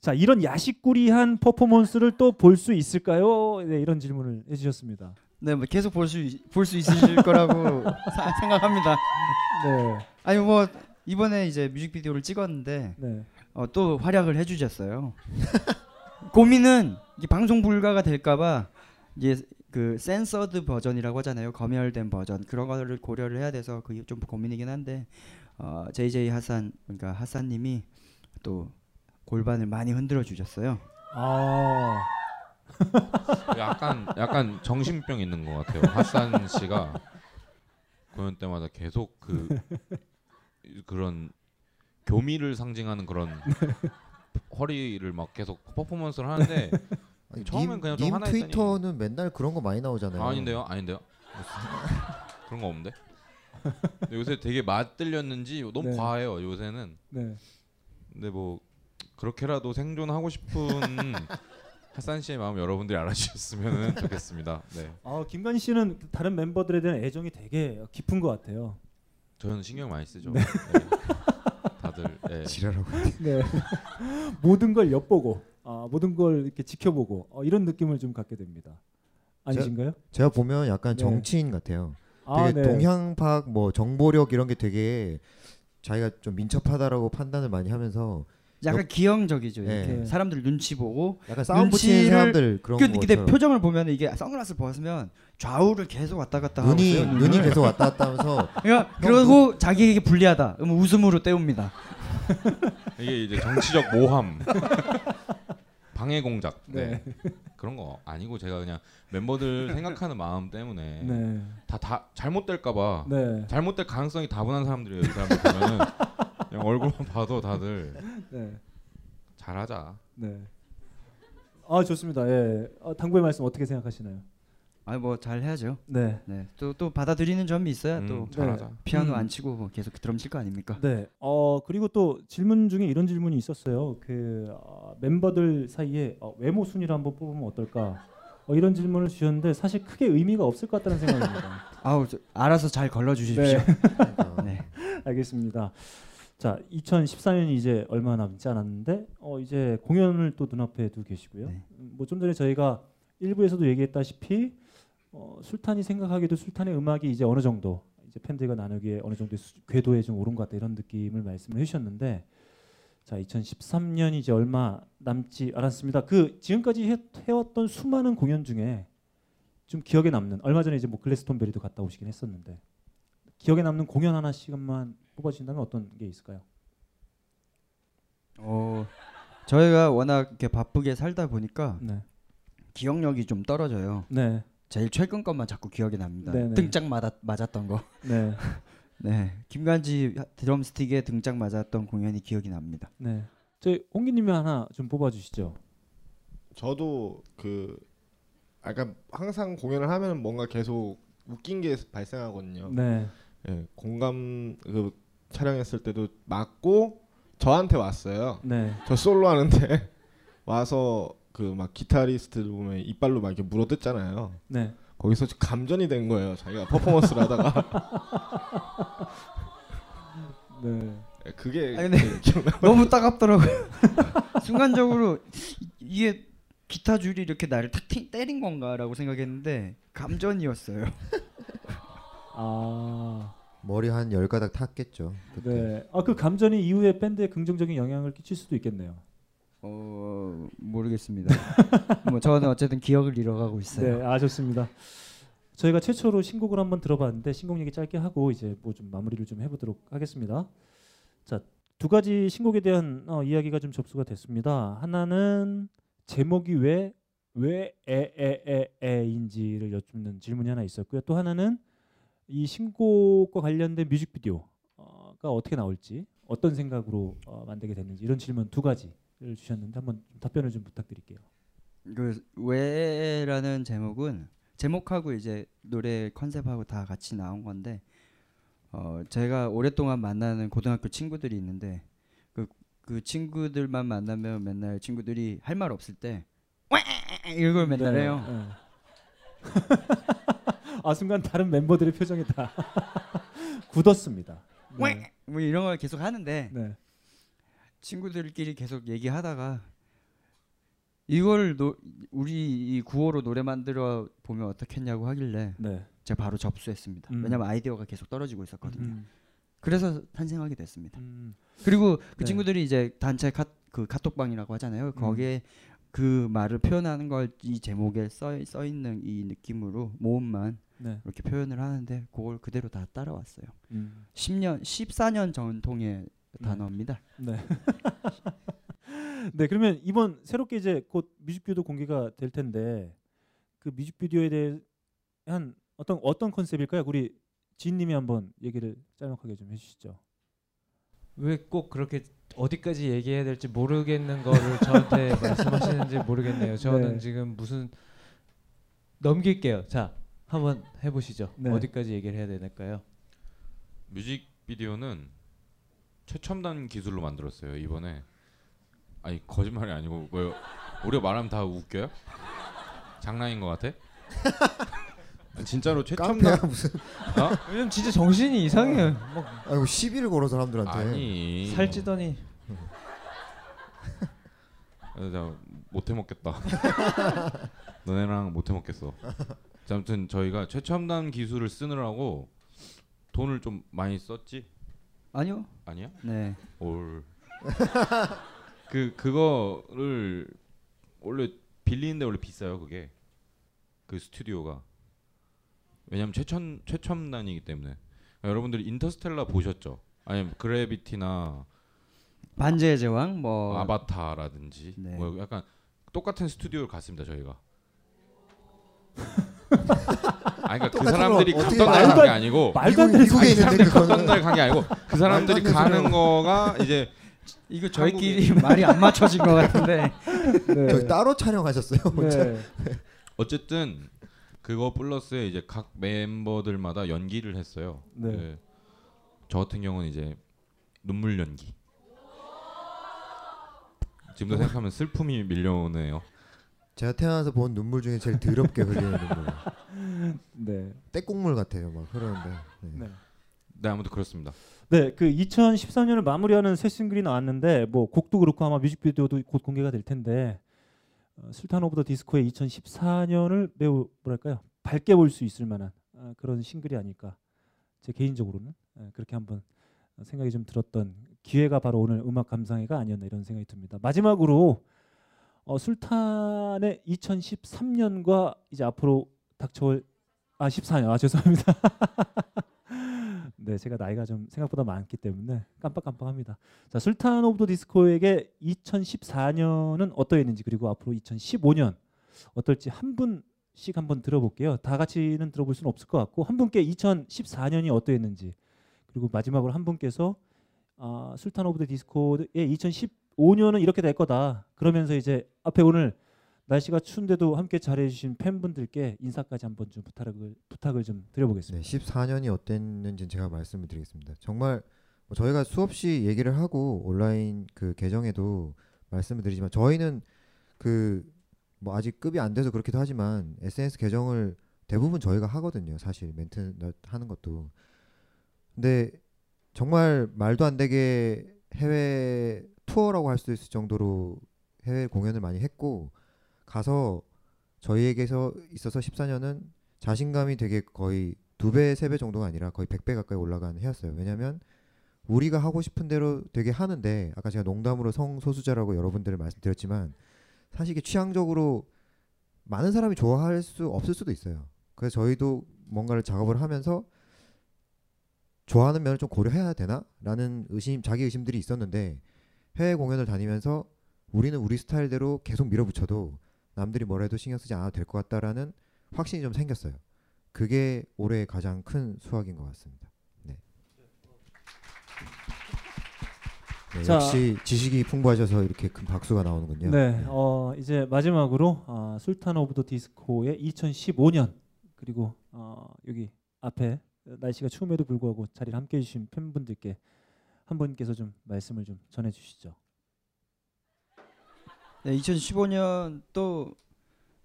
자 이런 야식꾸리한 퍼포먼스를 또 볼 수 있을까요? 네, 이런 질문을 해주셨습니다. 네, 뭐 계속 볼 수 볼 수 있으실 거라고 사- 생각합니다. 네. 아니 뭐 이번에 이제 뮤직비디오를 찍었는데 네. 어, 또 활약을 해주셨어요. 고민은 방송 불가가 될까봐 이게 그 센서드 버전이라고 하잖아요. 검열된 버전 그런 거를 고려를 해야 돼서 그게 좀 고민이긴 한데 어, JJ 하산 그러니까 하산님이 또 골반을 많이 흔들어 주셨어요. 아. 약간 약간 정신병 있는 것 같아요. 하산 씨가 공연 때마다 계속 그 그런 교미를 상징하는 그런 허리를 막 계속 퍼포먼스를 하는데 아니, 처음엔 님, 그냥 좀 님 하나 했더니 트위터는 맨날 그런 거 많이 나오잖아요. 아 닌데요, 아닌데요. 그런 거 없는데. 근데 요새 되게 맛들렸는지 너무 네. 과해요. 요새는. 네. 근데 뭐 그렇게라도 생존하고 싶은 하산 씨의 마음 여러분들이 알아주셨으면 좋겠습니다. 네. 아, 김관 씨는 다른 멤버들에 대한 애정이 되게 깊은 것 같아요. 저는 신경 많이 쓰죠. 네. 네. 다들 예. 지랄하고. 네. 모든 걸 엿보고 아, 모든 걸 이렇게 지켜보고 어, 이런 느낌을 좀 갖게 됩니다. 아니신가요? 제가, 제가 보면 약간 네. 정치인 같아요. 아, 되게 네. 동향파악 뭐 정보력 이런 게 되게 자기가 좀 민첩하다라고 판단을 많이 하면서 약간 역- 기형적이죠. 네. 이렇게 사람들 눈치 보고 약간 싸움 붙이는 사람들 그런 그, 거 근데 것처럼. 표정을 보면 이게 선글라스를 벗으면 좌우를 계속 왔다 갔다 하고 눈이- 있어요, 눈이. 계속 왔다 갔다 하면서 그러니까 형 그러고 자기에게 불리하다. 그러면 웃음으로 때웁니다. 이게 이제 정치적 모함, 방해 공작, 네. 네. 그런 거 아니고 제가 그냥 멤버들 생각하는 마음 때문에 네. 다다 잘못될까봐 네. 잘못될 가능성이 다분한 사람들이에요. 이 사람들 보면은 그냥 얼굴만 봐도 다들 네. 잘하자. 네. 아 좋습니다. 예. 어, 당부의 말씀 어떻게 생각하시나요? 아니 뭐잘 해야죠. 네. 또 또 받아들이는 점이 있어야 음, 또 잘하자. 피아노 음. 안 치고 뭐 계속 드럼 칠 거 아닙니까? 네. 어 그리고 또 질문 중에 이런 질문이 있었어요. 그 어, 멤버들 사이에 어, 외모 순위를 한번 뽑으면 어떨까? 어, 이런 질문을 주셨는데 사실 크게 의미가 없을 것 같다는 생각입니다. 아우 저, 알아서 잘 걸러 주십시오. 네. 알겠습니다. 자, 2014년이 이제 얼마 남지 않았는데 어 이제 공연을 또 눈앞에 두고 계시고요. 네. 뭐좀 전에 저희가 일부에서도 얘기했다시피 어, 술탄이 생각하기도 술탄의 음악이 이제 어느 정도 이제 팬들과 나누기에 어느 정도 수, 궤도에 좀 오른 것 같다 이런 느낌을 말씀을 해주셨는데 자 2013년이 이제 얼마 남지 않았습니다. 그 지금까지 해, 해왔던 수많은 공연 중에 좀 기억에 남는 얼마 전에 이제 뭐 글래스톤베리도 갔다 오시긴 했었는데 기억에 남는 공연 하나씩만 뽑아주신다면 어떤 게 있을까요? 어 저희가 워낙 이렇게 바쁘게 살다 보니까 네. 기억력이 좀 떨어져요. 네. 제일 최근 것만 자꾸 기억이 납니다. 네네. 등짝 맞았, 맞았던 거. 네. 네. 김간지 드럼스틱에 등짝 맞았던 공연이 기억이 납니다. 네. 저희 홍기님이 하나 좀 뽑아주시죠. 저도 그 약간 항상 공연을 하면 뭔가 계속 웃긴 게 발생하거든요. 네. 예, 공감 그 촬영했을 때도 맞고 저한테 왔어요. 네. 저 솔로 하는데 와서 그 막 기타리스트들 보면 이빨로 막 이렇게 물어뜯잖아요. 네. 거기서 감전이 된 거예요. 자기가 퍼포먼스를 하다가. 네. 예, 그게 아니, 기억나. 너무 따갑더라고요. 순간적으로 이- 이게 기타 줄이 이렇게 나를 탁 팅- 때린 건가라고 생각했는데 감전이었어요. 아. 머리 한 열 가닥 탔겠죠. 그때. 네. 아그 감전이 이후에 밴드에 긍정적인 영향을 끼칠 수도 있겠네요. 어 모르겠습니다. 뭐 저는 어쨌든 기억을 잃어가고 있어요. 네, 아 좋습니다. 저희가 최초로 신곡을 한번 들어봤는데 신곡 얘기 짧게 하고 이제 뭐 좀 마무리를 좀 해보도록 하겠습니다. 자, 두 가지 신곡에 대한 어, 이야기가 좀 접수가 됐습니다. 하나는 제목이 왜 왜 에에에에인지를 여쭙는 질문이 하나 있었고요. 또 하나는 이 신곡과 관련된 뮤직비디오가 어떻게 나올지 어떤 생각으로 어, 만들게 됐는지 이런 질문 두 가지를 주셨는데 한번 좀 답변을 좀 부탁드릴게요. 그 왜라는 제목은 제목하고 이제 노래 컨셉하고 다 같이 나온 건데 어 제가 오랫동안 만나는 고등학교 친구들이 있는데 그 그 친구들만 만나면 맨날 친구들이 할 말 없을 때 이걸 맨날 네, 해요. 네. 아 순간 다른 멤버들의 표정이 다 굳었습니다. 네. 뭐 이런 걸 계속 하는데 네. 친구들끼리 계속 얘기하다가 이걸 노, 우리 이 구호로 노래 만들어 보면 어떻겠냐고 하길래 네. 제가 바로 접수했습니다. 음. 왜냐면 아이디어가 계속 떨어지고 있었거든요. 음. 그래서 탄생하게 됐습니다. 음. 그리고 그 네. 친구들이 이제 단체 카, 그 카톡방이라고 하잖아요. 거기에 그 말을 표현하는 걸 이 제목에 써, 써 있는 이 느낌으로 모음만 네. 이렇게 표현을 하는데 그걸 그대로 다 따라왔어요. 음. 10년, 14년 전통의 단어입니다. 네. 네, 그러면 이번 새롭게 이제 곧 뮤직비디오도 공개가 될 텐데 그 뮤직비디오에 대한 어떤 어떤 컨셉일까요? 우리 지인님이 한번 얘기를 짤막하게 좀 해주시죠. 왜 꼭 그렇게 어디까지 얘기해야 될지 모르겠는 거를 저한테 말씀하시는지 모르겠네요. 저는 네. 지금 무슨 넘길게요. 자, 한번 해보시죠. 네. 어디까지 얘기를 해야 될까요? 뮤직비디오는 최첨단 기술로 만들었어요 이번에. 아니 거짓말이 아니고 뭐 우리가 말하면 다 웃겨요? 장난인 것 같아? 진짜로 깡패야, 최첨단 무슨. 어? 요즘 진짜 정신이 이상해. 막 아이고 시비를 걸어 사람들한테. 아니 살찌더니 아, 나 못해 먹겠다. 너네랑 못해 먹겠어. 자, 아무튼 저희가 최첨단 기술을 쓰느라고 돈을 좀 많이 썼지? 아니요. 아니야? 네. 올. 그 그거를 원래 빌리는데 원래 비싸요 그게 그 스튜디오가 왜냐면 최첨 최첨단이기 때문에 그러니까 여러분들이 인터스텔라 보셨죠? 아니면 그래비티나 반지의 제왕 뭐 아바타라든지 네. 뭐 약간 똑같은 스튜디오를 갔습니다 저희가. 아니 그러니까 그 사람들이 갔던 날 말도 간게 안- 아니고 말도 안 되는 미국에 소리 있는 있는데, 갔던. 날 간 게 아니고 그 사람들이 가는 거가 이제 이거 저희끼리 말이 안 맞춰진 것 같은데. 네. 저희 따로 촬영하셨어요. 네. 어쨌든 그거 플러스에 이제 각 멤버들마다 연기를 했어요. 네. 그, 저 같은 경우는 이제 눈물 연기. 지금도 생각하면 슬픔이 밀려오네요. 제가 태어나서 본 눈물 중에 제일 더럽게 흘리는 눈물. 네. 떼국물 같아요, 막 흐르는데. 네. 네. 네 아무튼 그렇습니다. 네, 그 2013년을 마무리하는 새 싱글이 나왔는데 뭐 곡도 그렇고 아마 뮤직비디오도 곧 공개가 될 텐데 어, 술탄 오브 더 디스코의 2014년을 매우 뭐랄까요 밝게 볼 수 있을 만한 아, 그런 싱글이 아닐까 제 개인적으로는 예, 그렇게 한번 생각이 좀 들었던 기회가 바로 오늘 음악 감상회가 아니었나 이런 생각이 듭니다. 마지막으로 어, 술탄의 2013년과 이제 앞으로 닥쳐올 아 14년 아 죄송합니다. 네, 제가 나이가 좀 생각보다 많기 때문에 깜빡깜빡합니다. 자, 술탄 오브 더 디스코에게 2014년은 어떠했는지 그리고 앞으로 2015년 어떨지 한 분씩 한번 들어볼게요. 다 같이는 들어볼 수는 없을 것 같고 한 분께 2014년이 어떠했는지 그리고 마지막으로 한 분께서 아, 술탄 오브 더 디스코의 2015년은 이렇게 될 거다. 그러면서 이제 앞에 오늘 날씨가 추운데도 함께 잘해주신 팬분들께 인사까지 한번 좀 부탁을 부탁을 좀 드려보겠습니다. 네, 14년이 어땠는지 제가 말씀을 드리겠습니다. 정말 뭐 저희가 수없이 얘기를 하고 온라인 그 계정에도 말씀을 드리지만 저희는 그 뭐 아직 급이 안 돼서 그렇기도 하지만 SNS 계정을 대부분 저희가 하거든요. 사실 멘트 하는 것도. 근데 정말 말도 안 되게 해외 투어라고 할 수 있을 정도로 해외 공연을 많이 했고 가서 저희에게서 있어서 14년은 자신감이 되게 거의 두 배, 세 배 정도가 아니라 거의 100배 가까이 올라간 해였어요. 왜냐면 우리가 하고 싶은 대로 되게 하는데 아까 제가 농담으로 성소수자라고 여러분들 말씀드렸지만 사실 이게 취향적으로 많은 사람이 좋아할 수 없을 수도 있어요. 그래서 저희도 뭔가를 작업을 하면서 좋아하는 면을 좀 고려해야 되나 라는 의심, 자기 의심들이 있었는데 해외 공연을 다니면서 우리는 우리 스타일대로 계속 밀어붙여도 남들이 뭐래도 신경 쓰지 않아도 될 것 같다라는 확신이 좀 생겼어요. 그게 올해 가장 큰 수확인 것 같습니다. 네. 네, 자. 역시 지식이 풍부하셔서 이렇게 큰 박수가 나오는군요. 네, 어, 이제 마지막으로 어, 술탄 오브 더 디스코의 2015년 그리고 어, 여기 앞에 날씨가 추움에도 불구하고 자리를 함께 해 주신 팬분들께 한 분께서 좀 말씀을 좀 전해 주시죠. 네, 2015년 또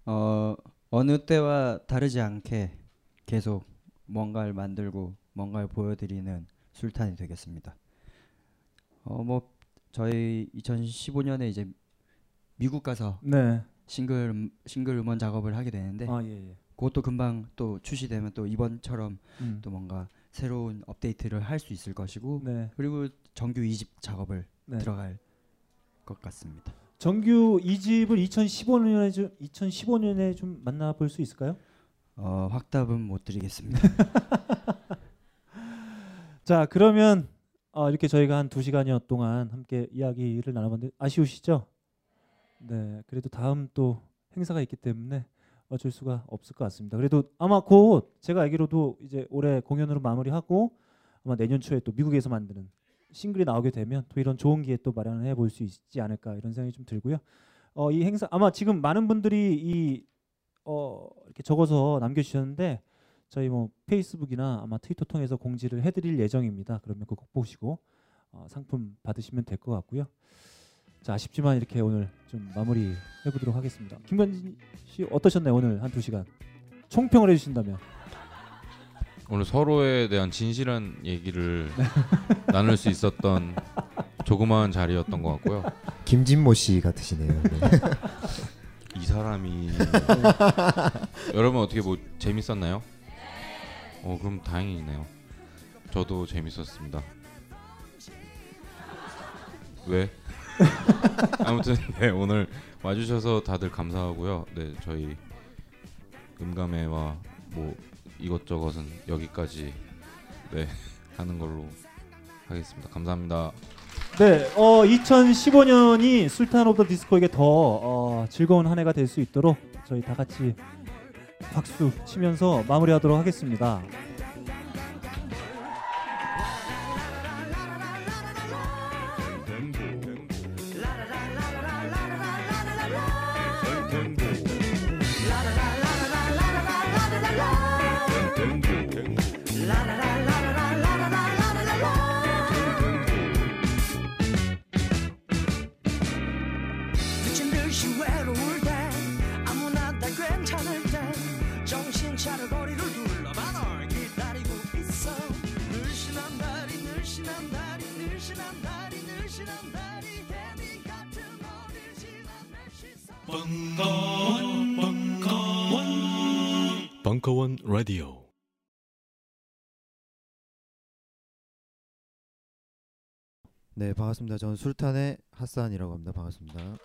어, 어느 때와 다르지 않게 계속 뭔가를 만들고 뭔가를 보여드리는 술탄이 되겠습니다. 어 뭐 저희 2015년에 이제 미국 가서 네. 싱글 음- 싱글 음원 작업을 하게 되는데 아, 예, 예. 그것도 금방 또 출시되면 또 이번처럼 음. 또 뭔가 새로운 업데이트를 할 수 있을 것이고 네. 그리고 정규 2집 작업을 네. 들어갈 것 같습니다. 정규 2집을 2015년에 좀 2015년에 좀 만나볼 수 있을까요? 어, 확답은 못 드리겠습니다. 자 그러면 어, 이렇게 저희가 한두 시간여 동안 함께 이야기를 나눠봤는데 아쉬우시죠? 네, 그래도 다음 또 행사가 있기 때문에 어쩔 수가 없을 것 같습니다. 그래도 아마 곧 제가 알기로도 이제 올해 공연으로 마무리하고 아마 내년 초에 또 미국에서 만드는 싱글이 나오게 되면 또 이런 좋은 기회 또 마련을 해볼 수 있지 않을까 이런 생각이 좀 들고요. 어, 이 행사 아마 지금 많은 분들이 이 어, 이렇게 적어서 남겨주셨는데 저희 뭐 페이스북이나 아마 트위터 통해서 공지를 해드릴 예정입니다. 그러면 그거 꼭 보시고 어, 상품 받으시면 될 것 같고요. 자 아쉽지만 이렇게 오늘 좀 마무리 해보도록 하겠습니다. 김관진 씨 어떠셨나요 오늘 한 두 시간 총평을 해주신다면? 오늘 서로에 대한 진실한 얘기를 네. 나눌 수 있었던 조그마한 자리였던 것 같고요. 김진모 씨 같으시네요. 네. 이 사람이 여러분 어떻게 뭐 재밌었나요? 어 그럼 다행이네요. 저도 재밌었습니다. 왜? 아무튼 네 오늘 와주셔서 다들 감사하고요. 네 저희 음감회와 뭐 이것저것은 여기까지 네 하는 걸로 하겠습니다. 감사합니다. 네, 어 2015년이 술탄 오브 더 디스코에게 더 어, 즐거운 한 해가 될 수 있도록 저희 다 같이 박수 치면서 마무리하도록 하겠습니다. 벙커원, 벙커원, 벙커원 라디오. 네 반갑습니다. 저는 술탄의 핫산이라고 합니다. 반갑습니다.